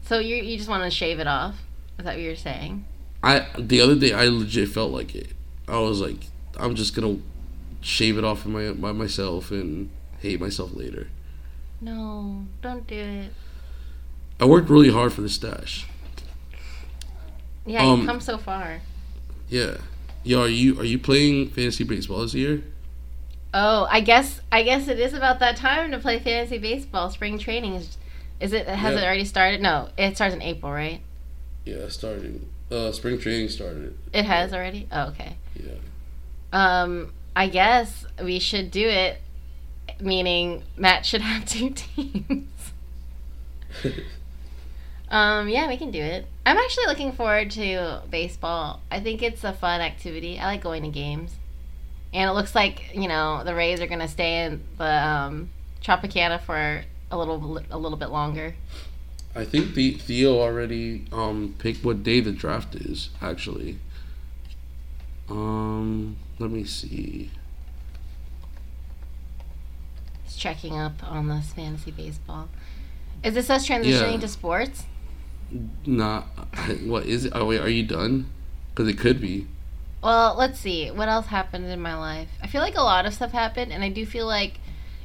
S2: So you you just want to shave it off? Is that what you're saying?
S3: I the other day I legit felt like it. I was like, I'm just gonna shave it off in my by myself and hate myself later.
S2: No, don't do it.
S3: I worked really hard for the stash.
S2: Yeah,
S3: Um,
S2: you come so far.
S3: Yeah. Yo, are you are you playing fantasy baseball this year?
S2: Oh, I guess I guess it is about that time to play fantasy baseball. Spring training is. Is it? Has
S3: Yeah.
S2: it already started? No, it starts in April, right?
S3: Yeah, starting. Uh, spring training started.
S2: It has already. Oh, okay.
S3: Yeah.
S2: Um, I guess we should do it. Meaning Matt should have two teams. Um, yeah, we can do it. I'm actually looking forward to baseball. I think it's a fun activity. I like going to games. And it looks like, you know, the Rays are going to stay in the um, Tropicana for a little a little bit longer.
S3: I think the Theo already um picked what day the draft is actually. Um, let me see.
S2: Checking up on this fantasy baseball. Is this us transitioning
S3: Yeah.
S2: to sports?
S3: Not what is it? Oh wait, are you done? Because it could be.
S2: Well, let's see. What else happened in my life? I feel like a lot of stuff happened, and I do feel like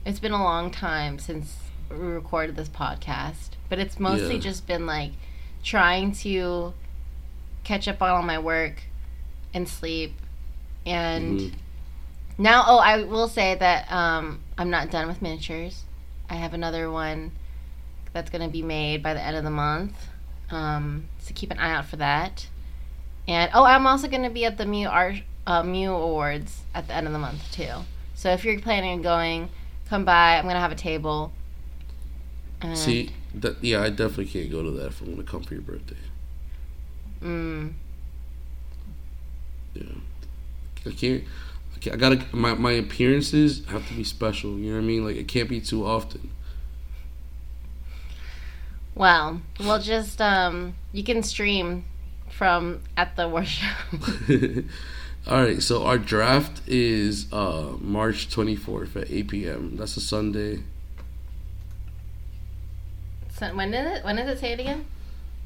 S2: it's been a long time since we recorded this podcast. But it's mostly
S3: Yeah.
S2: just been like trying to catch up on all my work and sleep. And
S3: Mhm.
S2: now, oh, I will say that um, I'm not done with miniatures. I have another one that's going to be made by the end of the month. Um, so keep an eye out for that. And oh, I'm also going to be at the Mew Art uh, Mew Awards at the end of the month too. So if you're planning on going, come by. I'm going to have a table. And,
S3: See, that yeah, I definitely can't go to that if I'm gonna come for your birthday.
S2: Mm,
S3: Yeah, I can't. I, gotta. My my appearances have to be special. You know what I mean? Like it can't be too often.
S2: well, we'll just um, you can stream from at the workshop.
S3: All right, so our draft is uh, March 24th at 8 p.m. That's a Sunday.
S2: so when is it? When does it say it again?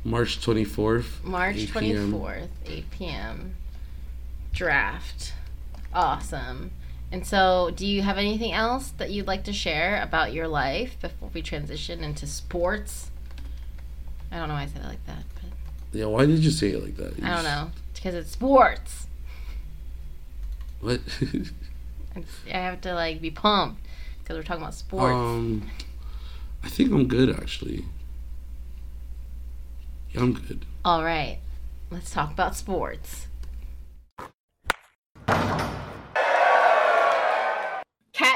S3: March 24th.
S2: March 24th, 8 p.m. Draft. Awesome. And so, do you have anything else that you'd like to share about your life before we transition into sports? I don't know why I said it like that, but
S3: Yeah, why did you say it like that? You
S2: I don't know. Because it's sports.
S3: What?
S2: I have to like be pumped because we're talking about sports.
S3: um, I think I'm good actually. Yeah, I'm good.
S2: All right, let's talk about sports.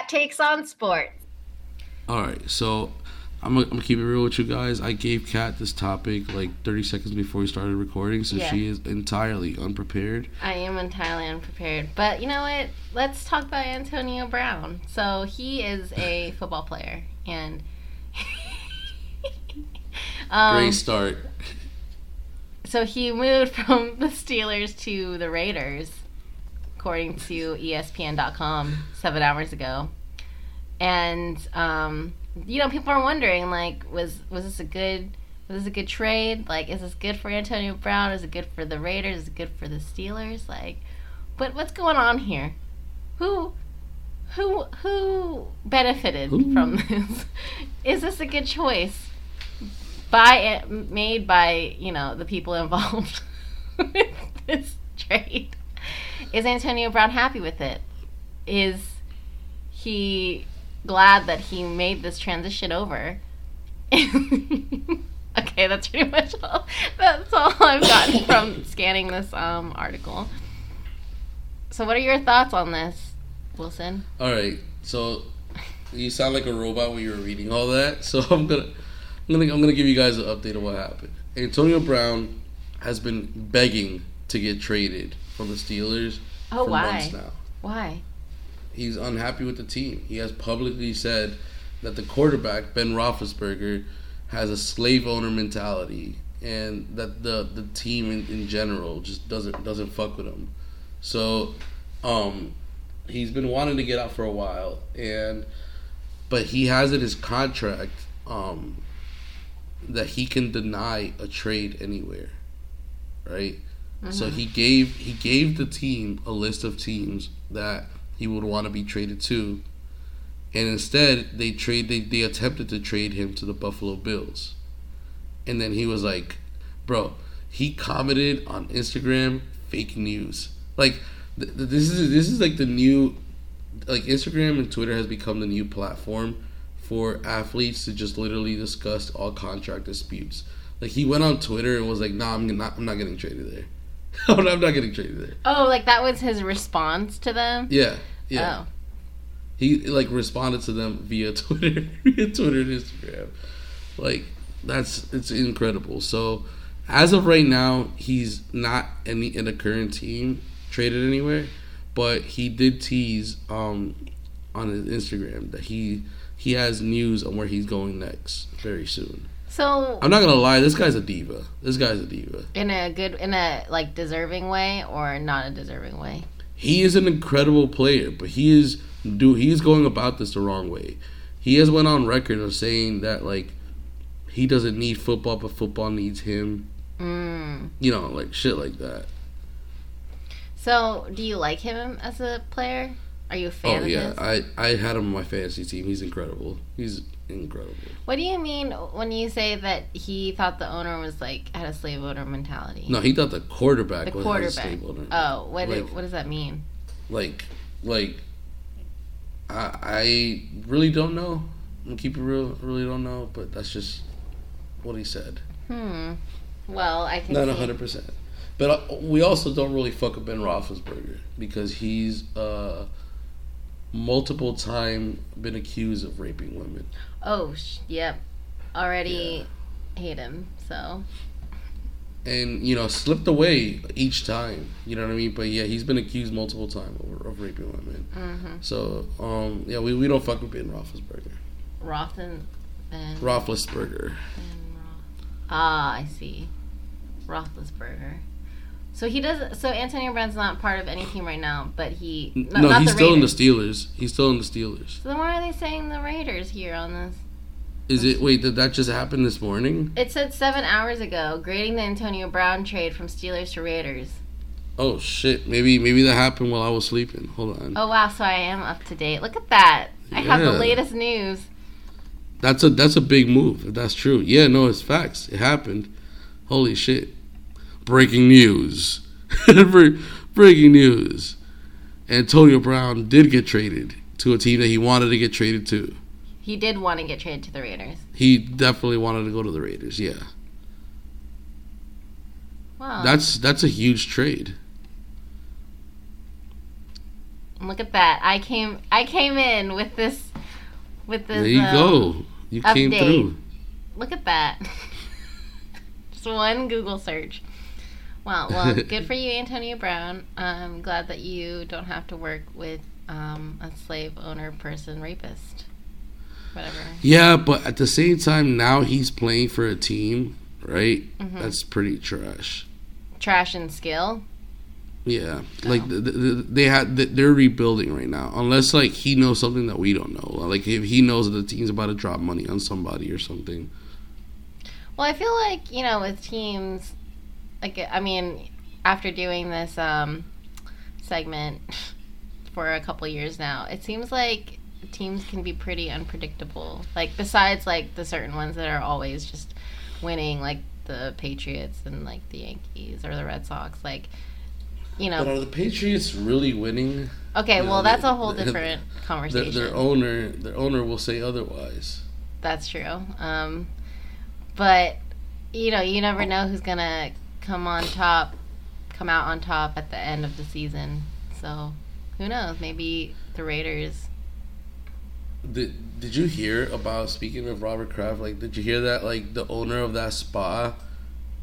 S2: Takes on sports.
S3: All right, so I'm gonna, I'm gonna keep it real with you guys. I gave Kat this topic like 30 seconds before we started recording, so
S2: Yeah.
S3: she is entirely unprepared.
S2: I am entirely unprepared. But you know what? Let's talk about Antonio Brown. So he is a football player and um,
S3: Great start.
S2: so he moved from the Steelers to the Raiders, according to ESPN.com seven hours ago. And um, you know, people are wondering like, was was this a good was this a good trade? Like, is this good for Antonio Brown? Is it good for the Raiders? Is it good for the Steelers? Like, but what's going on here? Who who who benefited
S3: Who?
S2: from this? Is this a good choice? by made by you know the people involved with this trade. Is Antonio Brown happy with it? Is he glad that he made this transition over? okay, that's pretty much all. That's all I've gotten from scanning this um, article. So, what are your thoughts on this, Wilson?
S3: All right, so you sound like a robot when you were reading all that. So I'm gonna, I'm gonna, I'm gonna give you guys an update of what happened. Antonio Brown has been begging to get traded from the Steelers
S2: Oh,
S3: for
S2: why?
S3: months now.
S2: Why?
S3: He's unhappy with the team. He has publicly said that the quarterback Ben Roethlisberger has a slave owner mentality, and that the the team in, in general just doesn't doesn't fuck with him. So, um, he's been wanting to get out for a while, and but he has in his contract um, that he can deny a trade anywhere, right? So he gave he gave the team a list of teams that he would want to be traded to, and instead they trade they, they attempted to trade him to the Buffalo Bills, and then he was like, "Bro," he commented on Instagram fake news. Like th- th- this is this is like the new, like Instagram and Twitter has become the new platform for athletes to just literally discuss all contract disputes. Like he went on Twitter and was like, "Nah, I'm not I'm not getting traded there. I'm not I'm not getting traded there."
S2: Oh, like that was his response to them?
S3: Yeah, yeah.
S2: Oh.
S3: He like responded to them via Twitter, via Twitter and Instagram. Like that's it's incredible. So as of right now, he's not any in the current team traded anywhere, but he did tease um on his Instagram that he he has news on where he's going next very soon.
S2: So
S3: I'm not gonna lie, this guy's a diva. This guy's a diva.
S2: in a good in a like deserving way or not a deserving way?
S3: he is an incredible player, but he is do he's going about this the wrong way. He has went on record of saying that like he doesn't need football, but football needs him.
S2: Mm.
S3: You know, like shit like that.
S2: So, do you like him as a player? Are you a fan of
S3: him?
S2: oh yeah?
S3: I I had him on my fantasy team. He's incredible. He's incredible.
S2: What do you mean when you say that he thought the owner was like had a slave owner mentality?
S3: No, he thought the quarterback
S2: the
S3: was
S2: quarterback.
S3: stable.
S2: Oh, what
S3: Like-
S2: did, what does that mean?
S3: Like like I I really don't know. I'm keep it real. Really don't know, but that's just what he said.
S2: Hmm. Well, I can
S3: Not
S2: see.
S3: hundred percent. But uh, we also don't really fuck up Ben Roethlisberger because he's uh, multiple time been accused of raping women.
S2: Oh, sh- yep. Already hate him. So
S3: and you know slipped away each time. You know what I mean? But yeah, he's been accused multiple times of, of raping women.
S2: mm-hmm.
S3: So um, yeah, we, we don't fuck with Ben Roethlisberger.
S2: Rothen and
S3: Roethlisberger.
S2: Ah, I see. Roethlisberger. So he does. So Antonio Brown's not part of any team right now, but he. No,
S3: he's still in the Steelers. He's still in the Steelers.
S2: So then why are they saying the Raiders here on this?
S3: Is it? Wait, did that just happen this morning?
S2: It said seven hours ago, grading the Antonio Brown trade from Steelers to Raiders.
S3: Oh shit! Maybe maybe that happened while I was sleeping. Hold on.
S2: Oh wow, so I am up to date. Look at that. I have the latest news.
S3: That's a that's a big move. If that's true. Yeah, no, it's facts. It happened. Holy shit! Breaking news. Breaking news. Antonio Brown did get traded to a team that he wanted to get traded to.
S2: He did want to get traded to the Raiders.
S3: He definitely wanted to go to the Raiders. Yeah,
S2: Wow.
S3: that's that's a huge trade.
S2: Look at that. I came I came in with this with this
S3: There you
S2: um,
S3: go. You came through.
S2: Look at that. Just one Google search. Wow. Well, good for you, Antonio Brown. I'm glad that you don't have to work with um, a slave owner, person, rapist, whatever.
S3: Yeah, but at the same time, now he's playing for a team, right?
S2: Mhm.
S3: That's pretty trash.
S2: Trash and skill.
S3: Yeah, like
S2: Oh.
S3: th th they had th- they're rebuilding right now. Unless like he knows something that we don't know. Like if he knows that the team's about to drop money on somebody or something.
S2: Well, I feel like you know with teams, like I mean, after doing this um, segment for a couple years now, it seems like teams can be pretty unpredictable. Like besides like the certain ones that are always just winning, like the Patriots and like the Yankees or the Red Sox. Like you know.
S3: But are the Patriots really winning?
S2: okay,
S3: you
S2: well
S3: know,
S2: that's
S3: they-
S2: a whole
S3: they-
S2: different
S3: Their,
S2: conversation.
S3: their owner, their owner will say otherwise.
S2: That's true. Um, but you know, you never know who's gonna come on top, come out on top at the end of the season. So who knows? Maybe the Raiders.
S3: Did Did you hear about speaking of Robert Kraft? Like, did you hear that? Like, the owner of that spa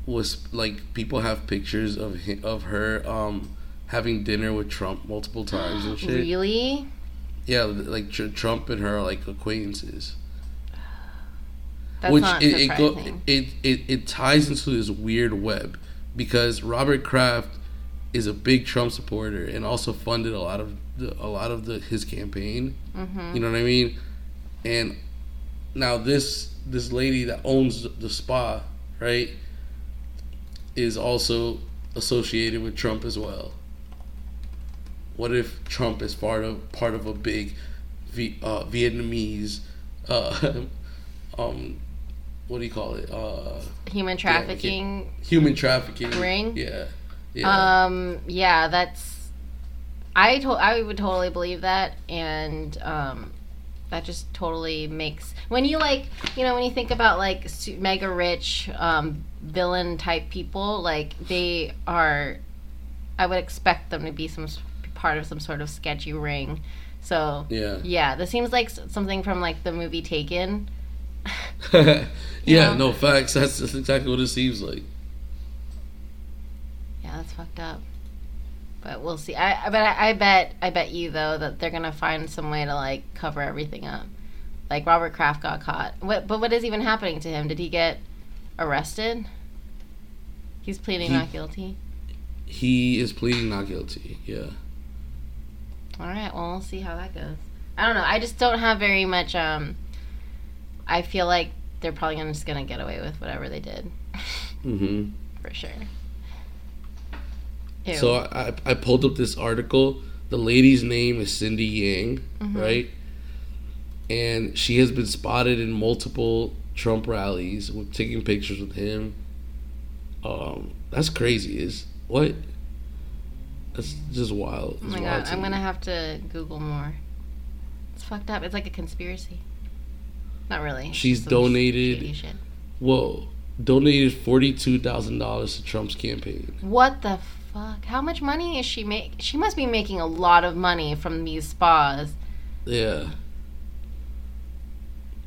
S3: was like people have pictures of hi of her um having dinner with Trump multiple times and shit.
S2: Really?
S3: Yeah, like tr- Trump and her are like acquaintances.
S2: That's
S3: Which
S2: not
S3: it it, go, it it it ties into this weird web because Robert Kraft is a big Trump supporter and also funded a lot of the, a lot of the his campaign.
S2: Mm-hmm.
S3: You know what I mean? And now this this lady that owns the spa, right, is also associated with Trump as well. What if Trump is part of part of a big v, uh, Vietnamese, uh, um, what do you call it? Uh,
S2: Human trafficking.
S3: human trafficking
S2: Ring?
S3: Yeah, yeah.
S2: Um, yeah, that's. I to- I would totally believe that, and um, that just totally makes when you like you know when you think about like mega rich um, villain type people, like they are. I would expect them to be some part of some sort of sketchy ring. So
S3: yeah.
S2: yeah, this seems like something from like the movie Taken.
S3: yeah,
S2: know?
S3: no facts. That's, that's exactly what it seems like.
S2: Yeah, that's fucked up. But we'll see. I but I, I bet I bet you though that they're gonna find some way to like cover everything up. Like Robert Kraft got caught. What? But what is even happening to him? Did he get arrested? He's pleading
S3: He-
S2: not guilty.
S3: He is pleading not guilty. Yeah.
S2: All right. Well, we'll see how that goes. I don't know. I just don't have very much. Um, I feel like they're probably gonna, just gonna get away with whatever they did,
S3: hmm
S2: for sure. Ew.
S3: So I, I pulled up this article. The lady's name is Cindy Yang,
S2: Mhm.
S3: right? And she has been spotted in multiple Trump rallies with taking pictures with him. Um, that's crazy. Is what? That's just wild.
S2: Oh my
S3: wild
S2: god,
S3: to
S2: I'm
S3: me.
S2: gonna have to Google more. It's fucked up. It's like a conspiracy. Not really.
S3: She's donated-. Whoa! Donated forty two thousand dollars to Trump's campaign.
S2: What the fuck? How much money is she make? She must be making a lot of money from these spas.
S3: Yeah.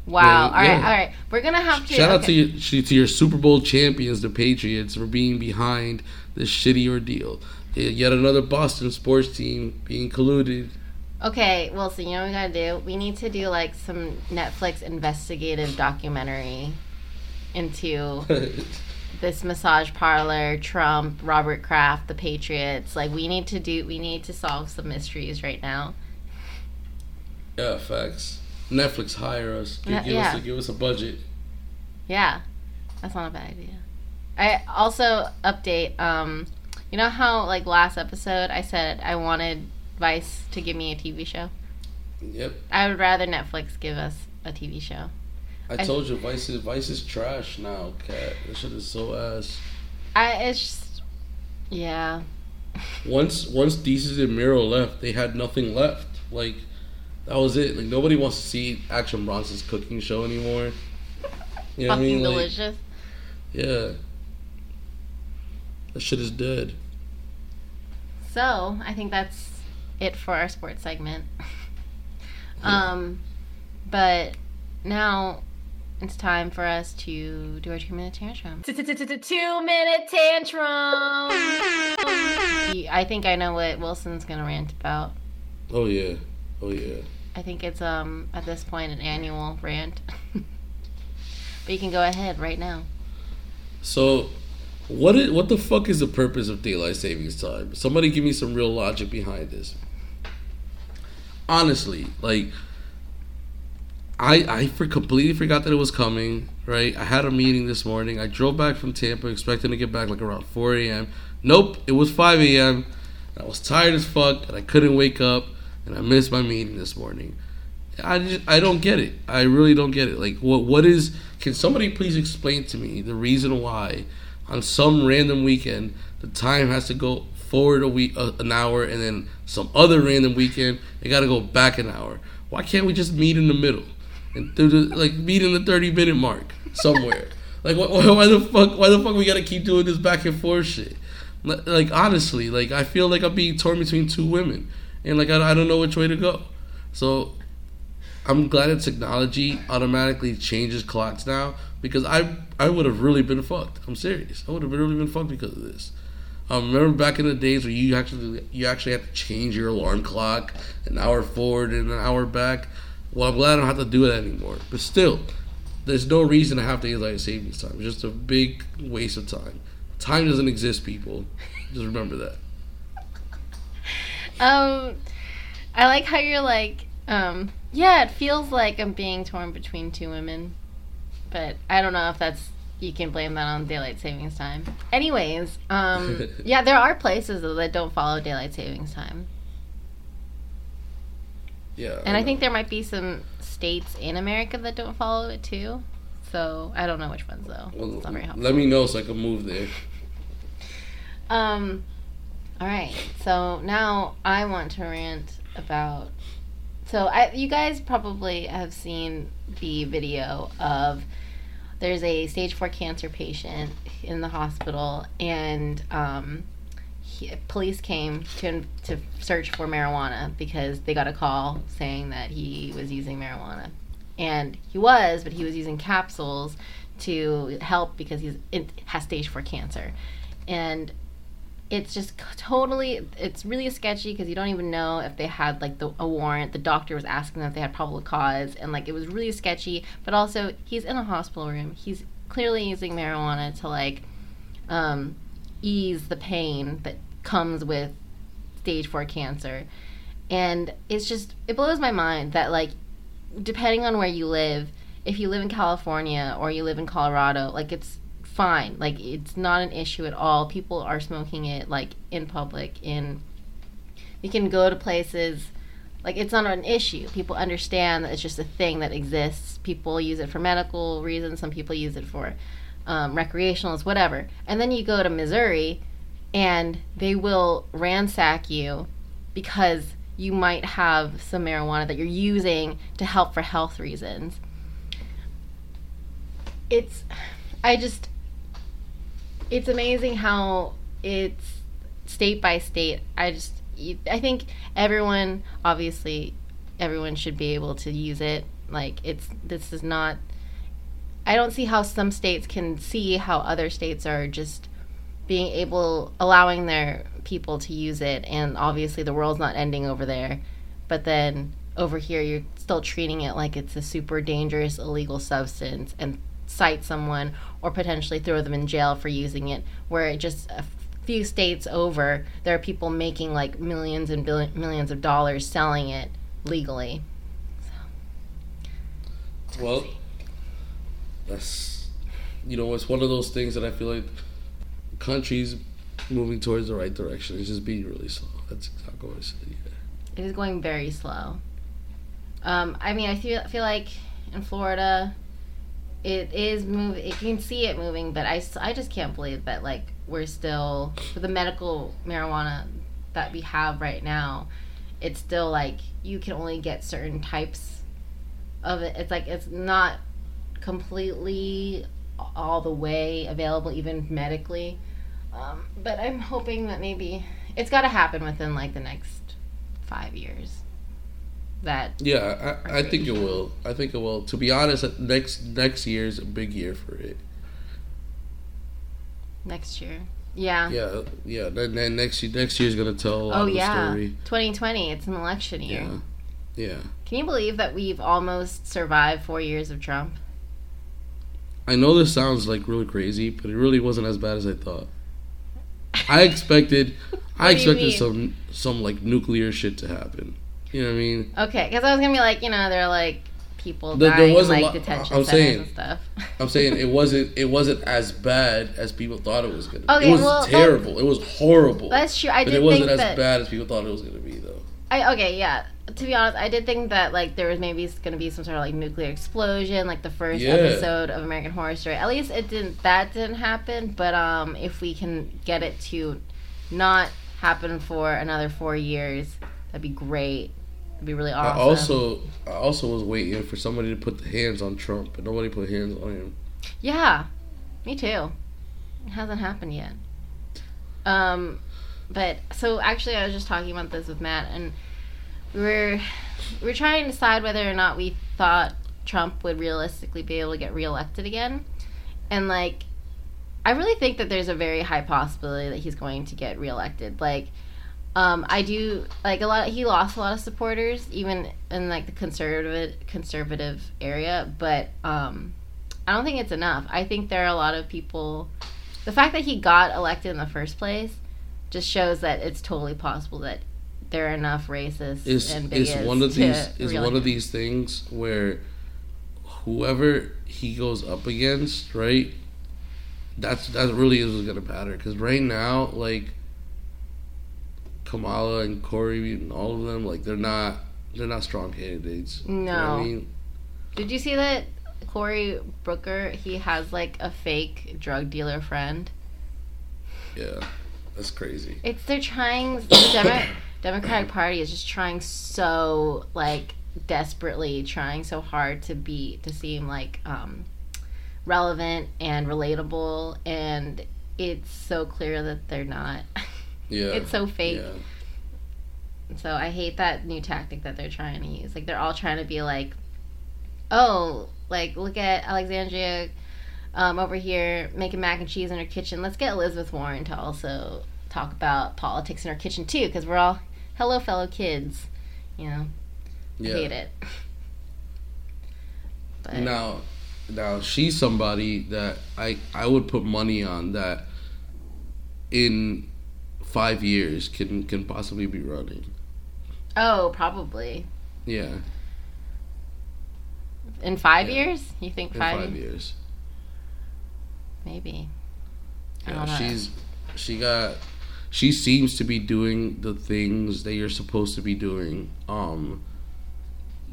S2: Wow.
S3: Yeah,
S2: all right,
S3: yeah.
S2: all right. We're gonna have to.
S3: Shout out to
S2: okay.
S3: your to your Super Bowl champions, the Patriots, for being behind this shitty ordeal. Yet another Boston sports team being colluded.
S2: Okay, well, so you know what we gotta do? We need to do like some Netflix investigative documentary into this massage parlor, Trump, Robert Kraft, the Patriots. Like, we need to do. We need to solve some mysteries right now.
S3: yeah, facts. Netflix hire us. Give,
S2: Yeah,
S3: give
S2: yeah.
S3: us a, give us a budget.
S2: Yeah, that's not a bad idea. I also update. Um, you know how like last episode I said I wanted Vice to give me a TV show.
S3: Yep.
S2: I would rather Netflix give us a TV show.
S3: I,
S2: I-
S3: told you Vice is Vice is trash now, Kat. This shit is so ass.
S2: I it's just yeah.
S3: Once once Desus and Mero left, they had nothing left. Like that was it. Like nobody wants to see Action Bronson's cooking show anymore. You know what I
S2: Fucking
S3: mean? Like,
S2: delicious.
S3: yeah. That shit is dead.
S2: So I think that's it for our sports segment. um, but now it's time for us to do our two minute tantrum. Two minute tantrum. I think I know what Wilson's gonna rant about.
S3: Oh yeah. Oh yeah.
S2: I think it's um at this point an annual rant. but you can go ahead right now.
S3: So, what is what the fuck is the purpose of daylight savings time? Somebody give me some real logic behind this. Honestly, like I I for completely forgot that it was coming. Right, I had a meeting this morning. I drove back from Tampa, expecting to get back like around 4 a.m. Nope, it was 5 a.m. I was tired as fuck, and I couldn't wake up, and I missed my meeting this morning. I just I don't get it. I really don't get it. Like what what is can somebody please explain to me the reason why on some random weekend the time has to go forward a week uh, an hour and then some other random weekend it got to go back an hour. Why can't we just meet in the middle and like meet in the 30 minute mark somewhere? like why, why the fuck why the fuck we got to keep doing this back and forth shit? Like like, honestly, like I feel like I'm being torn between two women and like I, I don't know which way to go. So I'm glad that technology automatically changes clocks now because I I would have really been fucked. I'm serious. I would have really been fucked because of this. Um, remember back in the days where you actually you actually had to change your alarm clock an hour forward and an hour back. Well, I'm glad I don't have to do that anymore. But still, there's no reason to have daylight savings time. It's just a big waste of time. Time doesn't exist, people. Just remember that.
S2: Um, I like how you're like, um, yeah, it feels like I'm being torn between two women, but I don't know if that's you can blame that on daylight savings time. Anyways, um, yeah, there are places that don't follow daylight savings time,
S3: Yeah.
S2: and I
S3: know.
S2: think there might be some states in America that don't follow it too. So I don't know which ones though.
S3: Well,
S2: it's not very helpful.
S3: let me know so I can move there.
S2: Um, all right. So now I want to rant about. So I, you guys probably have seen the video of there's a stage four cancer patient in the hospital, and um, he, police came to to search for marijuana because they got a call saying that he was using marijuana, and he was, but he was using capsules to help because he's has stage four cancer, and it's just totally it's really sketchy because you don't even know if they had like the, a warrant. The doctor was asking them if they had probable cause and like it was really sketchy. But also he's in a hospital room. He's clearly using marijuana to like um, ease the pain that comes with stage 4 cancer. And it's just it blows my mind that like depending on where you live if you live in california or you live in colorado like it's fine. Like it's not an issue at all. People are smoking it like in public. In you can go to places like it's not an issue. People understand that it's just a thing that exists. People use it for medical reasons. Some people use it for um, recreationalists, whatever. And then you go to Missouri, and they will ransack you because you might have some marijuana that you're using to help for health reasons. It's, I just, it's amazing how it's state by state. I just, I think everyone, obviously, everyone should be able to use it. Like, it's, this is not, I don't see how some states can see how other states are just being able, allowing their people to use it. And obviously, the world's not ending over there. But then over here, you're still treating it like it's a super dangerous illegal substance and cite someone or potentially throw them in jail for using it. Where it just a few states over, there are people making like millions and billion, millions of dollars selling it legally.
S3: Well, that's you know, it's one of those things that I feel like countries moving towards the right direction. It's just being really slow. That's exactly what I said. Yeah.
S2: It is going very slow. Um, I mean, I feel feel like in Florida, it is moving. You can see it moving, but I, I just can't believe that like we're still for the medical marijuana that we have right now. It's still like you can only get certain types of it. It's like it's not completely all the way available, even medically. Um, but I'm hoping that maybe it's got to happen within like the next five years. That
S3: Yeah, I, I think it will. I think it will. To be honest, next next year's a big year for it.
S2: next year. Yeah.
S3: Yeah, yeah. Then, then next year, next year's gonna tell
S2: oh yeah. 2020. It's an election year.
S3: Yeah, yeah.
S2: Can you believe that we've almost survived four years of Trump?
S3: I know this sounds like really crazy, but it really wasn't as bad as I thought. I expected, I
S2: What do you
S3: expected some some like nuclear shit to happen. You know what I mean?
S2: Okay, because I was gonna be like, you know, there are like people
S3: there
S2: dying
S3: was
S2: in like
S3: lot-
S2: detention
S3: I'm
S2: centers
S3: saying-
S2: and stuff.
S3: I'm saying it wasn't it wasn't as bad as people thought it was gonna. be.
S2: Okay,
S3: it was
S2: well, that-
S3: terrible. it was horrible.
S2: That's true. I did.
S3: but it wasn't as
S2: that.
S3: bad as people thought it was gonna be, though.
S2: I okay, yeah. To be honest, I did think that like there was maybe going to be some sort of like nuclear explosion, like the first
S3: Yeah.
S2: episode of American Horror Story. At least it didn't. That didn't happen. But um, if we can get it to not happen for another four years, that'd be great. It'd be really awesome.
S3: I also I also was waiting for somebody to put the hands on Trump, but nobody put hands on him.
S2: Yeah, me too. It hasn't happened yet. Um, but so actually, I was just talking about this with Matt, and we were we were trying to decide whether or not we thought Trump would realistically be able to get reelected again, and like, I really think that there's a very high possibility that he's going to get reelected. Like. Um, I do like a lot. He lost a lot of supporters, even in like the conservative conservative area. But um, I don't think it's enough. I think there are a lot of people. The fact that he got elected in the first place just shows that it's totally possible that there are enough racists
S3: is,
S2: and bigots
S3: one of these
S2: is
S3: one of these things where whoever he goes up against, right? That's that really is gonna matter because right now, like Kamala and Cory and all of them, like they're not they're not strong candidates. You know
S2: No.
S3: I mean,
S2: Did you see that Cory Booker? He has like a fake drug dealer friend.
S3: yeah, that's crazy.
S2: It's they're trying. The Demo- Democratic Party is just trying so like desperately trying so hard to be to seem like um, relevant and relatable, and it's so clear that they're not.
S3: Yeah,
S2: it's so fake.
S3: Yeah.
S2: So I hate that new tactic that they're trying to use. Like they're all trying to be like, oh, like look at Alexandria um, over here making mac and cheese in her kitchen. Let's get Elizabeth Warren to also talk about politics in her kitchen too, because we're all hello fellow kids. You know,
S3: yeah.
S2: I hate it. But
S3: Now, now she's somebody that I I would put money on that in five years can can possibly be running.
S2: oh, probably
S3: Yeah,
S2: in five
S3: Yeah.
S2: years. You think
S3: in
S2: five?
S3: five years.
S2: Maybe.
S3: Yeah, she's she got she seems to be doing the things that you're supposed to be doing um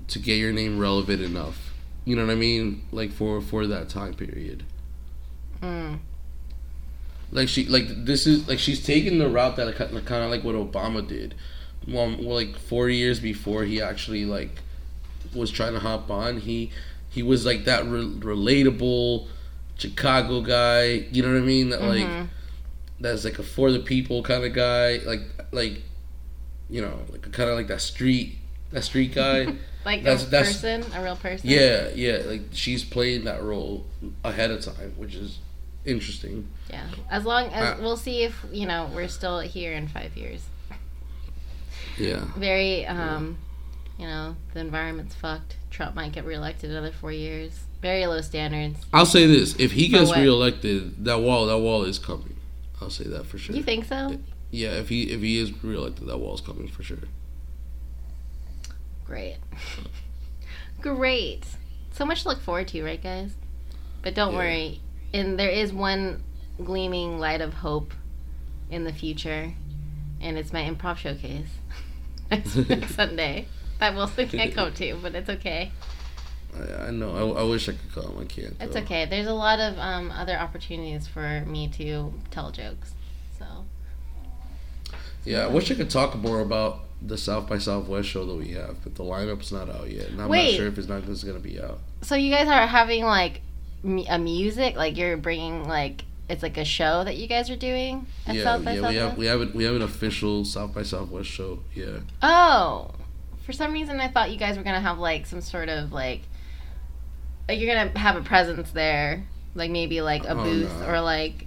S3: to get your name relevant enough. You know what I mean? Like for for that time period.
S2: Mm.
S3: Like she like this is like she's taking the route that like, kind of like what Obama did. Well, like four years before he actually like was trying to hop on, he he was like that re- relatable Chicago guy. You know what I mean? That like
S2: Mhm.
S3: that's like a for the people kind of guy. Like like you know like kind of like that street that street guy.
S2: Like
S3: That's-
S2: a
S3: that's-
S2: person, a real person.
S3: yeah, yeah. Like she's playing that role ahead of time, which is interesting.
S2: Yeah. As long as
S3: Uh,
S2: we'll see if you know we're still here in five years.
S3: Yeah.
S2: Very, um, you know, the environment's fucked. Trump might get reelected another four years. Very low standards.
S3: I'll say this: if he gets
S2: what?
S3: reelected, that wall, that wall is coming. I'll say that for sure.
S2: You think so?
S3: Yeah, if he if he is reelected, that wall's coming for sure.
S2: Great. Great. So much to look forward to, right, guys? But don't
S3: Yeah.
S2: worry. And there is one gleaming light of hope in the future, and it's my improv showcase next, next Sunday. That Wilson can't come to, but it's okay.
S3: I, I know. I, I wish I could come. I can't.
S2: It's
S3: though.
S2: okay. There's a lot of um, other opportunities for me to tell jokes. So
S3: Yeah, I wish I could talk more about the South by Southwest show that we have, but the lineup's not out yet, and I'm
S2: Wait.
S3: not sure if it's not it's gonna be out.
S2: so you guys are having like a music, like you're bringing like it's like a show that you guys are doing at
S3: yeah,
S2: South by
S3: yeah, we have we have we have an official South by Southwest show. Yeah.
S2: Oh, for some reason I thought you guys were gonna have like some sort of like, like you're gonna have a presence there, like maybe like a
S3: Oh,
S2: booth
S3: no.
S2: or like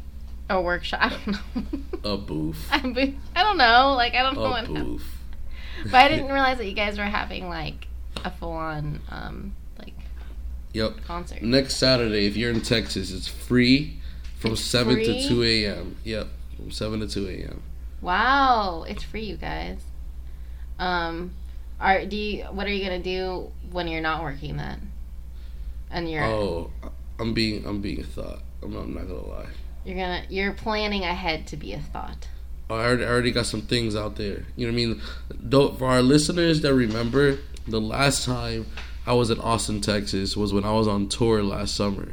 S2: a workshop. I don't know.
S3: A booth.
S2: I don't know. Like I don't know
S3: A
S2: what.
S3: booth.
S2: But I didn't realize that you guys were having like a full on um
S3: Yep.
S2: concert.
S3: Next Saturday, if you're in Texas, it's free from
S2: It's
S3: seven
S2: free?
S3: to two a.m. Yep, from seven to two a.m.
S2: Wow, it's free, you guys. Um, are do you? What are you gonna do when you're not working then? And you're
S3: Oh, I'm being I'm being a thought. I'm not, I'm not gonna lie.
S2: you're gonna you're planning ahead to be a thought.
S3: I already, I already got some things out there. You know what I mean? Though, for our listeners that remember, the last time I was in Austin, Texas, was when I was on tour last summer,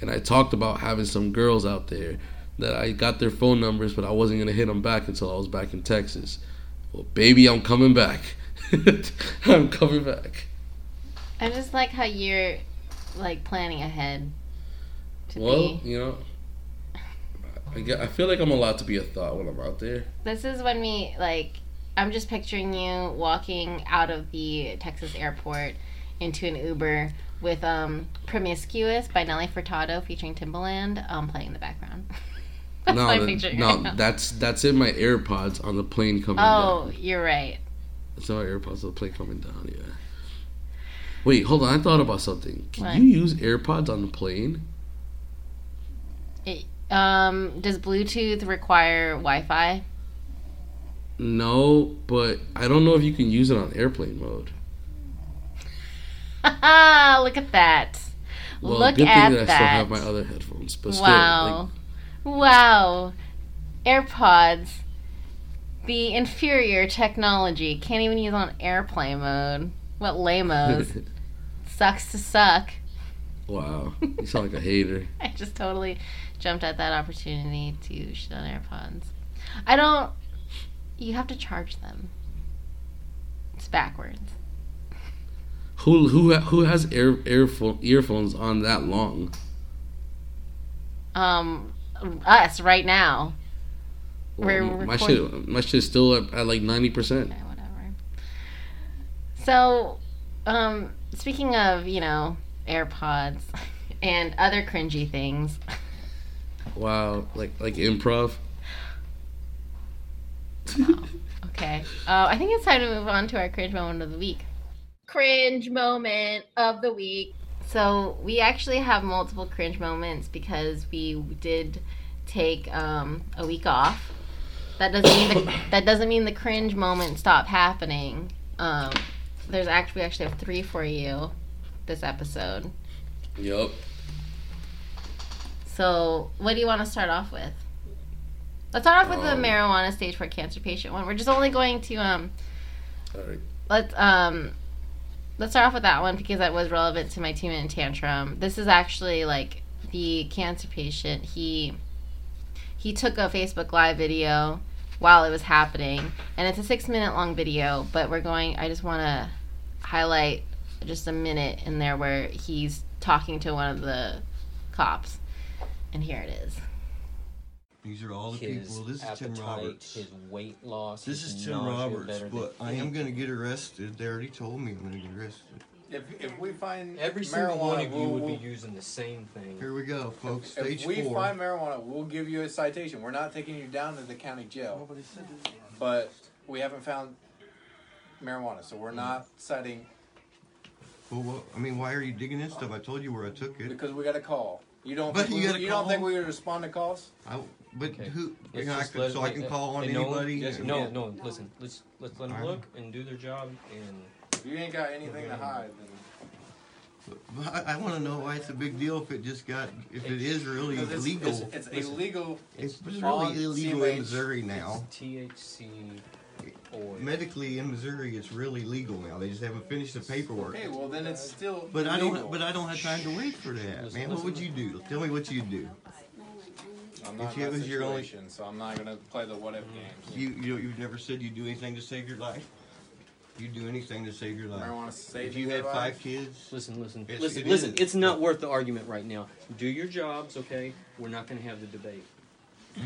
S3: and I talked about having some girls out there that I got their phone numbers, but I wasn't gonna hit them back until I was back in Texas. Well, baby, I'm coming back. I'm coming back.
S2: I just like how you're like planning ahead. To
S3: Well,
S2: be.
S3: you know, I, get, I feel like I'm allowed to be a thought when I'm out there.
S2: This is when we like. I'm just picturing you walking out of the Texas airport into an Uber with um "Promiscuous" by Nelly Furtado featuring Timbaland um playing in the background. That's
S3: no, that- no,
S2: right
S3: that's that's in my AirPods on the plane coming down.
S2: Oh,
S3: down.
S2: you're right.
S3: That's in my AirPods on the plane coming down. Yeah. Wait, hold on. I thought about something. Can
S2: What?
S3: you use AirPods on the plane?
S2: Um, does Bluetooth require Wi-Fi?
S3: No, but I don't know if you can use it on airplane mode.
S2: Look at that.
S3: Well,
S2: Look
S3: good
S2: at
S3: thing that, I still have my other headphones. But still,
S2: wow.
S3: like,
S2: wow. AirPods. The inferior technology. Can't even use on airplane mode. What lamos. Sucks to suck.
S3: wow, you sound like a hater.
S2: I just totally jumped at that opportunity to shit on AirPods. I don't. You have to charge them. It's backwards.
S3: Who who who has air earphone earphones on that long?
S2: Um, us right now.
S3: Well, my shit my shit's still at, at like ninety percent.
S2: Okay, whatever. So, um, speaking of, you know, AirPods and other cringy things,
S3: Wow, like like improv.
S2: okay, uh, I think it's time to move on to our cringe moment of the week. Cringe moment of the week. So, we actually have multiple cringe moments because we did take um, a week off. That doesn't mean the, that doesn't mean the cringe moment stopped happening. Um, there's actually we actually have three for you this episode.
S3: Yep.
S2: So, what do you want to start off with? Let's start off with the
S3: Um,
S2: marijuana stage for cancer patient one. We're just only going to um
S3: All right.
S2: let's um let's start off with that one because that was relevant to my two minute tantrum. This is actually like the cancer patient. He he took a Facebook live video while it was happening, and it's a six minute long video. But we're going. I just want to highlight just a minute in there where he's talking to one of the cops, and here it is.
S4: These are all the
S5: his
S4: people. This is
S5: appetite,
S4: Tim Roberts.
S5: his weight loss.
S4: This is Tim Roberts, but I am going to get arrested. They already told me I'm going to get arrested.
S6: If, if we find
S5: Every
S6: marijuana,
S5: single one of you
S6: we'll,
S5: would be using the same thing.
S4: Here we go, folks.
S6: if
S4: Stage
S6: we
S4: four.
S6: find marijuana, we'll give you a citation. We're not taking you down to the county jail, but we haven't found marijuana, so we're not citing
S4: well, what, I mean, why are you digging in stuff? I told you where I took it.
S6: because we got a call. You don't
S4: But
S6: think
S4: you
S6: we,
S4: got a
S6: you don't think we would respond to calls?
S4: I, but
S5: Okay.
S4: who?
S5: Let's
S4: you know, I
S5: just
S4: could,
S5: let-
S4: so I can
S5: let-
S4: call on
S5: and no-
S4: anybody.
S6: yes,
S4: and-
S6: no.
S5: No, no, listen. Let's let's let them
S4: Alright.
S5: look and do their job. And If
S6: You ain't got anything to hide. Then.
S4: But I, I want to know why it's a big deal if it just got if it is really
S6: 'Cause it's,
S4: illegal.
S6: It's, it's
S5: Listen.
S6: illegal.
S4: It's,
S5: it's
S6: on
S4: really illegal
S6: CMH.
S4: in Missouri now.
S5: THC oil.
S4: Medically in Missouri, it's really legal now. They just haven't finished the paperwork.
S6: Okay, well then it's still.
S4: But I don't. But I don't have time to wait for that,
S5: Listen,
S4: man. What would you do? Tell me what you'd do.
S6: I'm not
S4: if
S6: in
S4: it
S6: that
S4: was your only-
S6: situation, so I'm not gonna play the what if games.
S4: You you you've never said you'd do anything to save your life. You'd do anything to save your life.
S6: Marijuana saving
S4: If you
S6: their
S4: had
S6: life?
S4: five kids,
S5: Listen, listen,
S4: It's-
S5: listen,
S4: it
S5: listen.
S4: is.
S5: It's not worth the argument right now. Do your jobs, okay? We're not going to have the debate.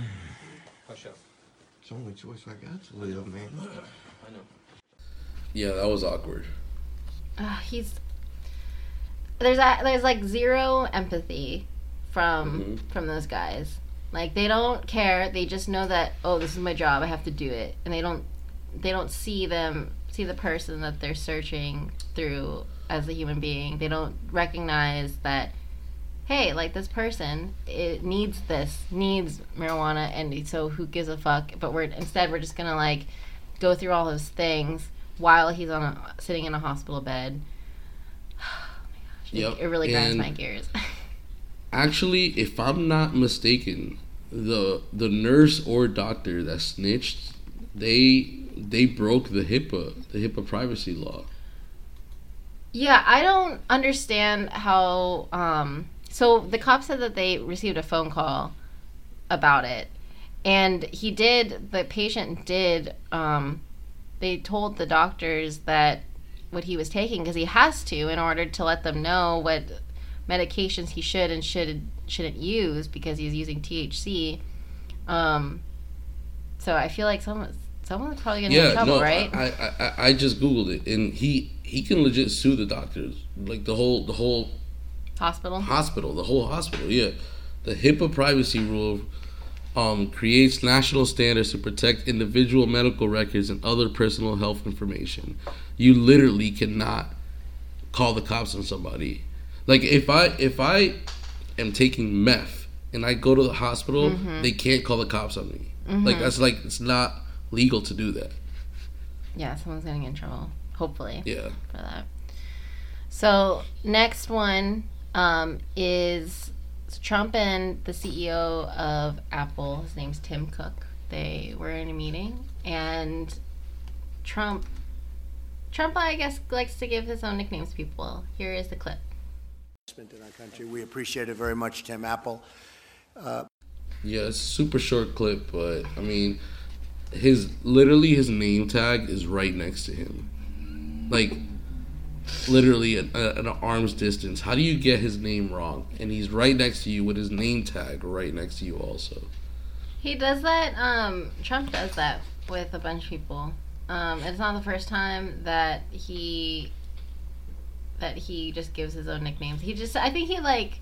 S5: Hush up.
S4: it's the only choice I got to live, man.
S5: I know.
S3: Yeah, that was awkward.
S2: uh, he's there's a, there's like zero empathy from
S3: Mhm.
S2: from those guys. Like they don't care. They just know that oh, this is my job. I have to do it, and they don't they don't see them see the person that they're searching through as a human being. They don't recognize that hey, like this person it needs this needs marijuana, and so who gives a fuck? But we're instead we're just gonna like go through all those things while he's on a, sitting in a hospital bed. Oh my gosh, it- it really grinds
S3: and-
S2: my gears.
S3: Actually, if I'm not mistaken, the the nurse or doctor that snitched, they they broke the HIPAA the HIPAA privacy law.
S2: Yeah, I don't understand how. Um, so the cop said that they received a phone call about it, and he did. The patient did. Um, they told the doctors that what he was taking because he has to in order to let them know what medications he should and should shouldn't use because he's using THC. Um, so I feel like someone someone's probably gonna get in trouble,
S3: no,
S2: right?
S3: I, I I I just googled it, and he he can legit sue the doctors, like the whole the whole
S2: Hospital.
S3: hospital, the whole hospital. Yeah, the HIPAA privacy rule um, creates national standards to protect individual medical records and other personal health information. You literally cannot call the cops on somebody. Like if I if I am taking meth and I go to the hospital, they can't call the cops on me. Like that's like it's not legal to do that.
S2: Yeah, someone's getting in trouble. Hopefully.
S3: Yeah.
S2: for that. So next one um, is Trump and the CEO of Apple. His name's Tim Cook. They were in a meeting, and Trump, Trump, I guess, likes to give his own nicknames to people. Here is the clip.
S7: Investment in our country. We appreciate it very much, Tim Apple.
S3: Yeah, it's a super short clip, but I mean, his literally his name tag is right next to him, like literally at, at an arm's distance. How do you get his name wrong? And he's right next to you with his name tag right next to you, also.
S2: He does that. Um, Trump does that with a bunch of people. Um, it's not the first time that he that he just gives his own nicknames. He just, I think he like,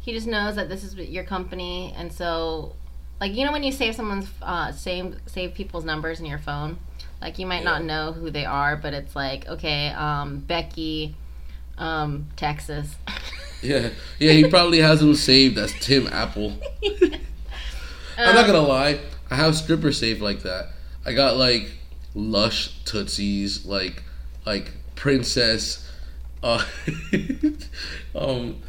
S2: he just knows that this is your company, and so, like, you know, when you save someone's uh, save save people's numbers in your phone, like you might not know who they are, but it's like, okay, um, Becky, um, Texas.
S3: Yeah, yeah, he probably has them saved as Tim Apple. I'm not gonna lie, I have strippers saved like that. I got like lush tootsies, like like princess, uh, um,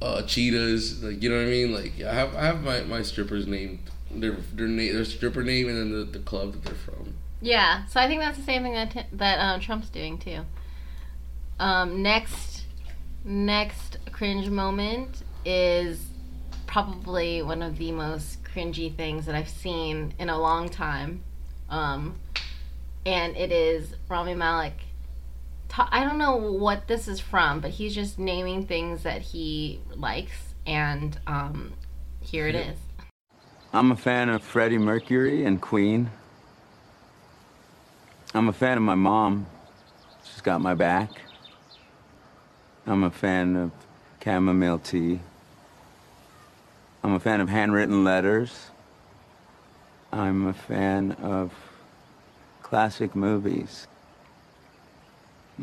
S3: uh, cheetahs. Like you know what I mean? Like I have I have my my strippers named their their name their stripper name and then the, the club that they're from.
S2: Yeah, so I think that's the same thing that that um, Trump's doing too. Um, next, next cringe moment is probably one of the most cringy things that I've seen in a long time, um, and it is Rami Malek. Ta- I don't know what this is from, but he's just naming things that he likes, and um, here it is.
S8: I'm a fan of Freddie Mercury and Queen. I'm a fan of my mom. She's got my back. I'm a fan of chamomile tea. I'm a fan of handwritten letters. I'm a fan of classic movies.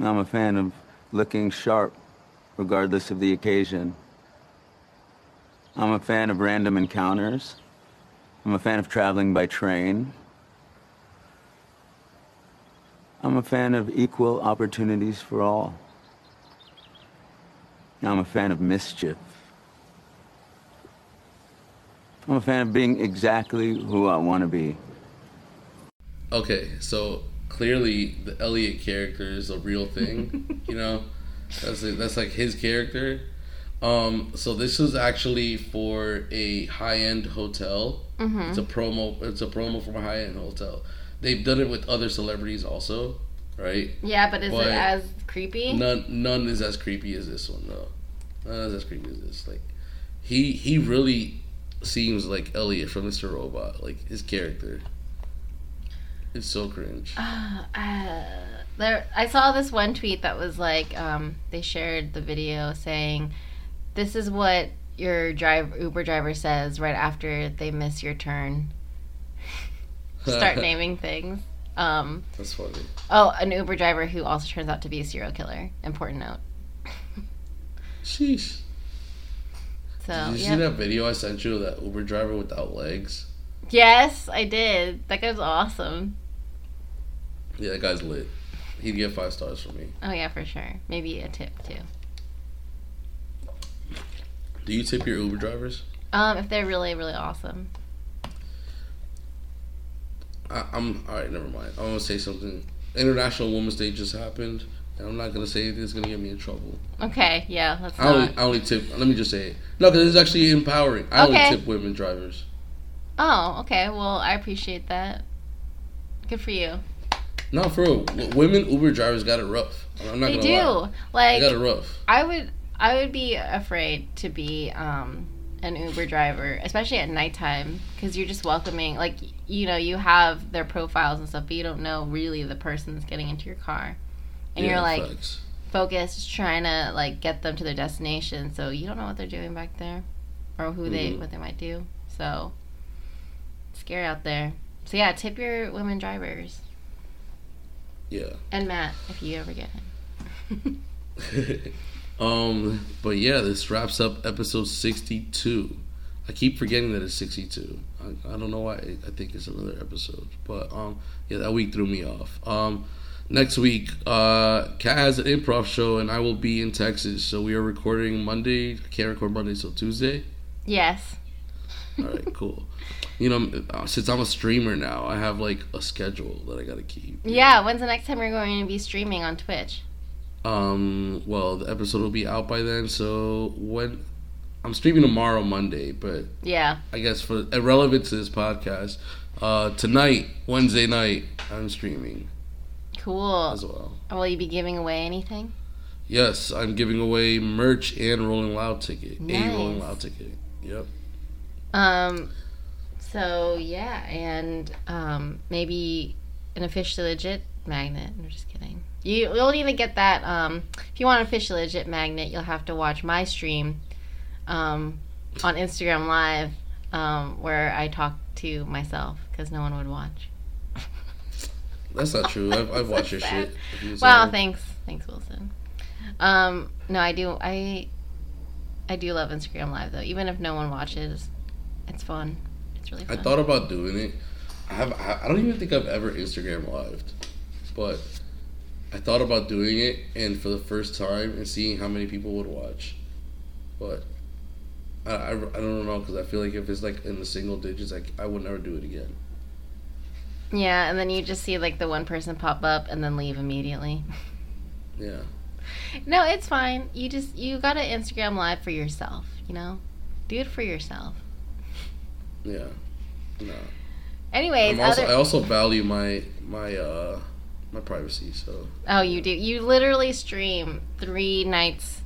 S8: I'm a fan of looking sharp regardless of the occasion. I'm a fan of random encounters. I'm a fan of traveling by train. I'm a fan of equal opportunities for all. I'm a fan of mischief. I'm a fan of being exactly who I want to be.
S3: Okay, so clearly the Elliot character is a real thing. you know, that's like, that's like his character. Um, so this was actually for a high end hotel. It's a promo. It's a promo from a high end hotel. They've done it with other celebrities also, right?
S2: Yeah, but is
S3: But-
S2: it as creepy?
S3: None none is as creepy as this one though. None is as creepy as this. Like he he really seems like Elliot from Mr. Robot. Like his character. It's so cringe.
S2: Uh, there, I saw this one tweet that was like, um, they shared the video saying, "This is what your drive Uber driver says right after they miss your turn." Start naming things. Um,
S3: That's funny.
S2: oh, an Uber driver who also turns out to be a serial killer. Important note.
S3: Sheesh.
S2: So
S3: Did you
S2: yeah.
S3: see that video I sent you of that Uber driver without legs?
S2: yes, I did. That guy's awesome.
S3: Yeah, that guy's lit. He'd get five stars from me.
S2: Oh yeah, for sure. Maybe a tip too.
S3: Do you tip your Uber drivers?
S2: Um, if they're really really awesome.
S3: I, I'm all right. Never mind. I'm gonna say something. International Women's Day just happened, and I'm not gonna say anything that's gonna get me in trouble.
S2: Okay, yeah, let's
S3: I only,
S2: not.
S3: I only tip. Let me just say it. No, because it's actually empowering. I
S2: Okay.
S3: only tip women drivers.
S2: Oh, okay. Well, I appreciate that. Good for you.
S3: No, for real. W- Women Uber drivers got it rough. I'm not
S2: They do.
S3: lie.
S2: Like
S3: They got it rough.
S2: I would I would be afraid to be um an Uber driver, especially at nighttime, because you're just welcoming. Like you know, you have their profiles and stuff, but you don't know really the person that's getting into your car, and
S3: Yeah,
S2: you're like
S3: facts.
S2: focused trying to like get them to their destination, so you don't know what they're doing back there, or who they
S3: Mhm.
S2: what they might do. So scary out there. So yeah, tip your women drivers
S3: Yeah.
S2: and Matt if you ever get him.
S3: um, but yeah, this wraps up episode 62 I keep forgetting that it's 62. I, I don't know why. I, think it's another episode, but um, yeah, that week threw me off. Um, next week, uh, Kat has an improv show, and I will be in Texas. So we are recording Monday. I can't record Monday till Tuesday.
S2: Yes.
S3: All right, cool. You know, uh, since I'm a streamer now, I have like a schedule that I gotta keep.
S2: Yeah. When's the next time you're going to be streaming on Twitch?
S3: Um, well, the episode will be out by then. So when I'm streaming tomorrow, Monday, but
S2: Yeah.
S3: I guess for irrelevant to this podcast, uh, tonight, Wednesday night, I'm streaming
S2: Cool.
S3: as well.
S2: Will you be giving away anything?
S3: Yes, I'm giving away merch and Rolling Loud ticket. A Rolling
S2: Nice.
S3: Loud ticket. Yep.
S2: Um. So yeah, and um, maybe an officially legit magnet. I'm just kidding. You you'll need to get that. Um, if you want an officially legit magnet, you'll have to watch my stream, um, on Instagram Live, um, where I talk to myself because no one would watch.
S3: That's not true. I've, I've watched your
S2: Sad.
S3: shit.
S2: Well, thanks, thanks, Wilson. Um, no, I do. I I do love Instagram Live though. Even if no one watches, it's fun. It's really fun.
S3: I thought about doing it. I have. I don't even think I've ever Instagram lived, but I thought about doing it, and for the first time, and seeing how many people would watch. But I, I, I don't know because I feel like if it's like in the single digits, like I would never do it again.
S2: Yeah, and then you just see like the one person pop up and then leave immediately.
S3: Yeah.
S2: no, it's fine. You just you got to Instagram live for yourself, you know? Do it for yourself.
S3: Yeah. No.
S2: Anyways,
S3: I'm also,
S2: other
S3: I also value my my uh my privacy. So
S2: Oh, you do. You literally stream 3 nights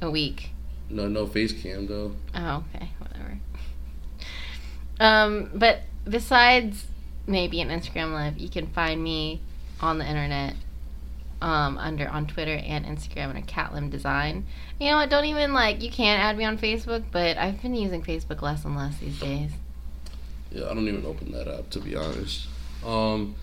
S2: a week.
S3: no no face cam though.
S2: Oh, okay, whatever. Um, but besides maybe an Instagram live, you can find me on the internet, um, under on Twitter and Instagram under Catlim Design. You know what? Don't even like you can't add me on Facebook, but I've been using Facebook less and less these days.
S3: Yeah, I don't even open that up to be honest. Um,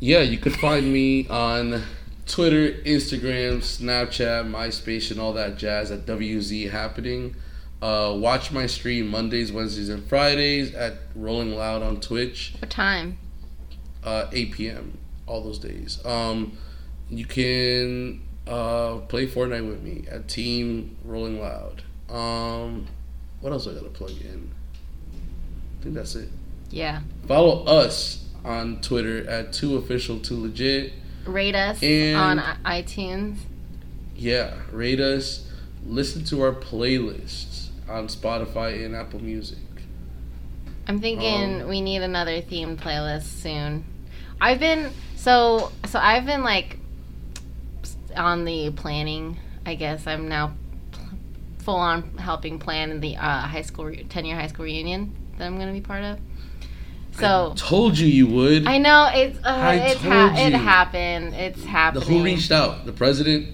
S3: yeah, you could find me on Twitter, Instagram, Snapchat, MySpace, and all that jazz at WZ Happening. Uh, watch my stream Mondays, Wednesdays, and Fridays at Rolling Loud on Twitch,
S2: What time?
S3: uh, 8 p.m. all those days. Um, you can uh, play Fortnite with me at Team Rolling Loud. Um, what else I gotta plug in? Think that's it.
S2: Yeah.
S3: Follow us on Twitter at two official two legit.
S2: Rate us
S3: And-
S2: on iTunes.
S3: Yeah, rate us. Listen to our playlists on Spotify and Apple Music.
S2: I'm thinking
S3: Um,
S2: we need another themed playlist soon. I've been so so I've been like on the planning. I guess I'm now full on helping plan the uh, high school re- ten year high school reunion that I'm gonna be part of. So
S3: Told you you would.
S2: I know it's uh,
S3: I
S2: it's ha-
S3: told
S2: it happened. It's
S3: the
S2: happening.
S3: who reached out? The president.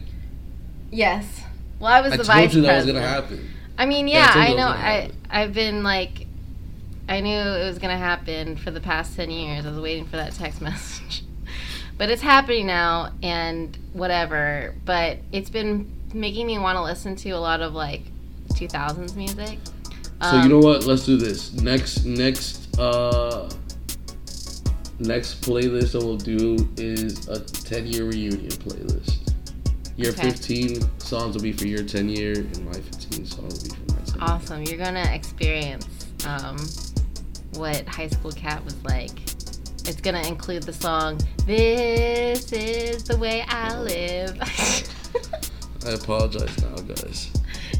S2: Yes. Well, I was
S3: I
S2: the
S3: told
S2: vice
S3: you that was
S2: president.
S3: gonna happen.
S2: I mean,
S3: Yeah, I
S2: yeah,
S3: told
S2: I know. I. I've been like, I knew it was gonna happen for the past ten years. I was waiting for that text message, but it's happening now, and whatever. But it's been making me want to listen to a lot of like 2000s music.
S3: So you
S2: Um,
S3: know what? Let's do this. Next next uh next playlist that we'll do is a 10 year reunion playlist. Your
S2: Okay.
S3: 15 songs will be for your 10 year and my 15 songs will be for my 10 year.
S2: Awesome. You're gonna experience um, what high school Kat was like. It's gonna include the song "This Is the Way I Live."
S3: I apologize now, guys.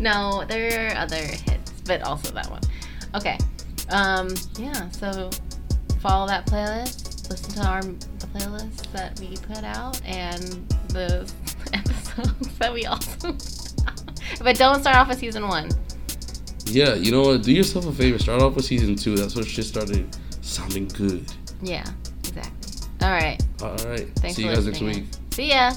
S2: no, there are other hits, but also that one. Okay. Um, yeah. So follow that playlist. Listen to our the playlist that we put out and the episodes that we also. but don't start off with season one.
S3: Yeah, you know what? Do yourself a favor. Start off with season two. That's what shit started sounding good.
S2: Yeah, exactly. All right.
S3: All right.
S2: Thanks
S3: See you guys next week.
S2: See ya.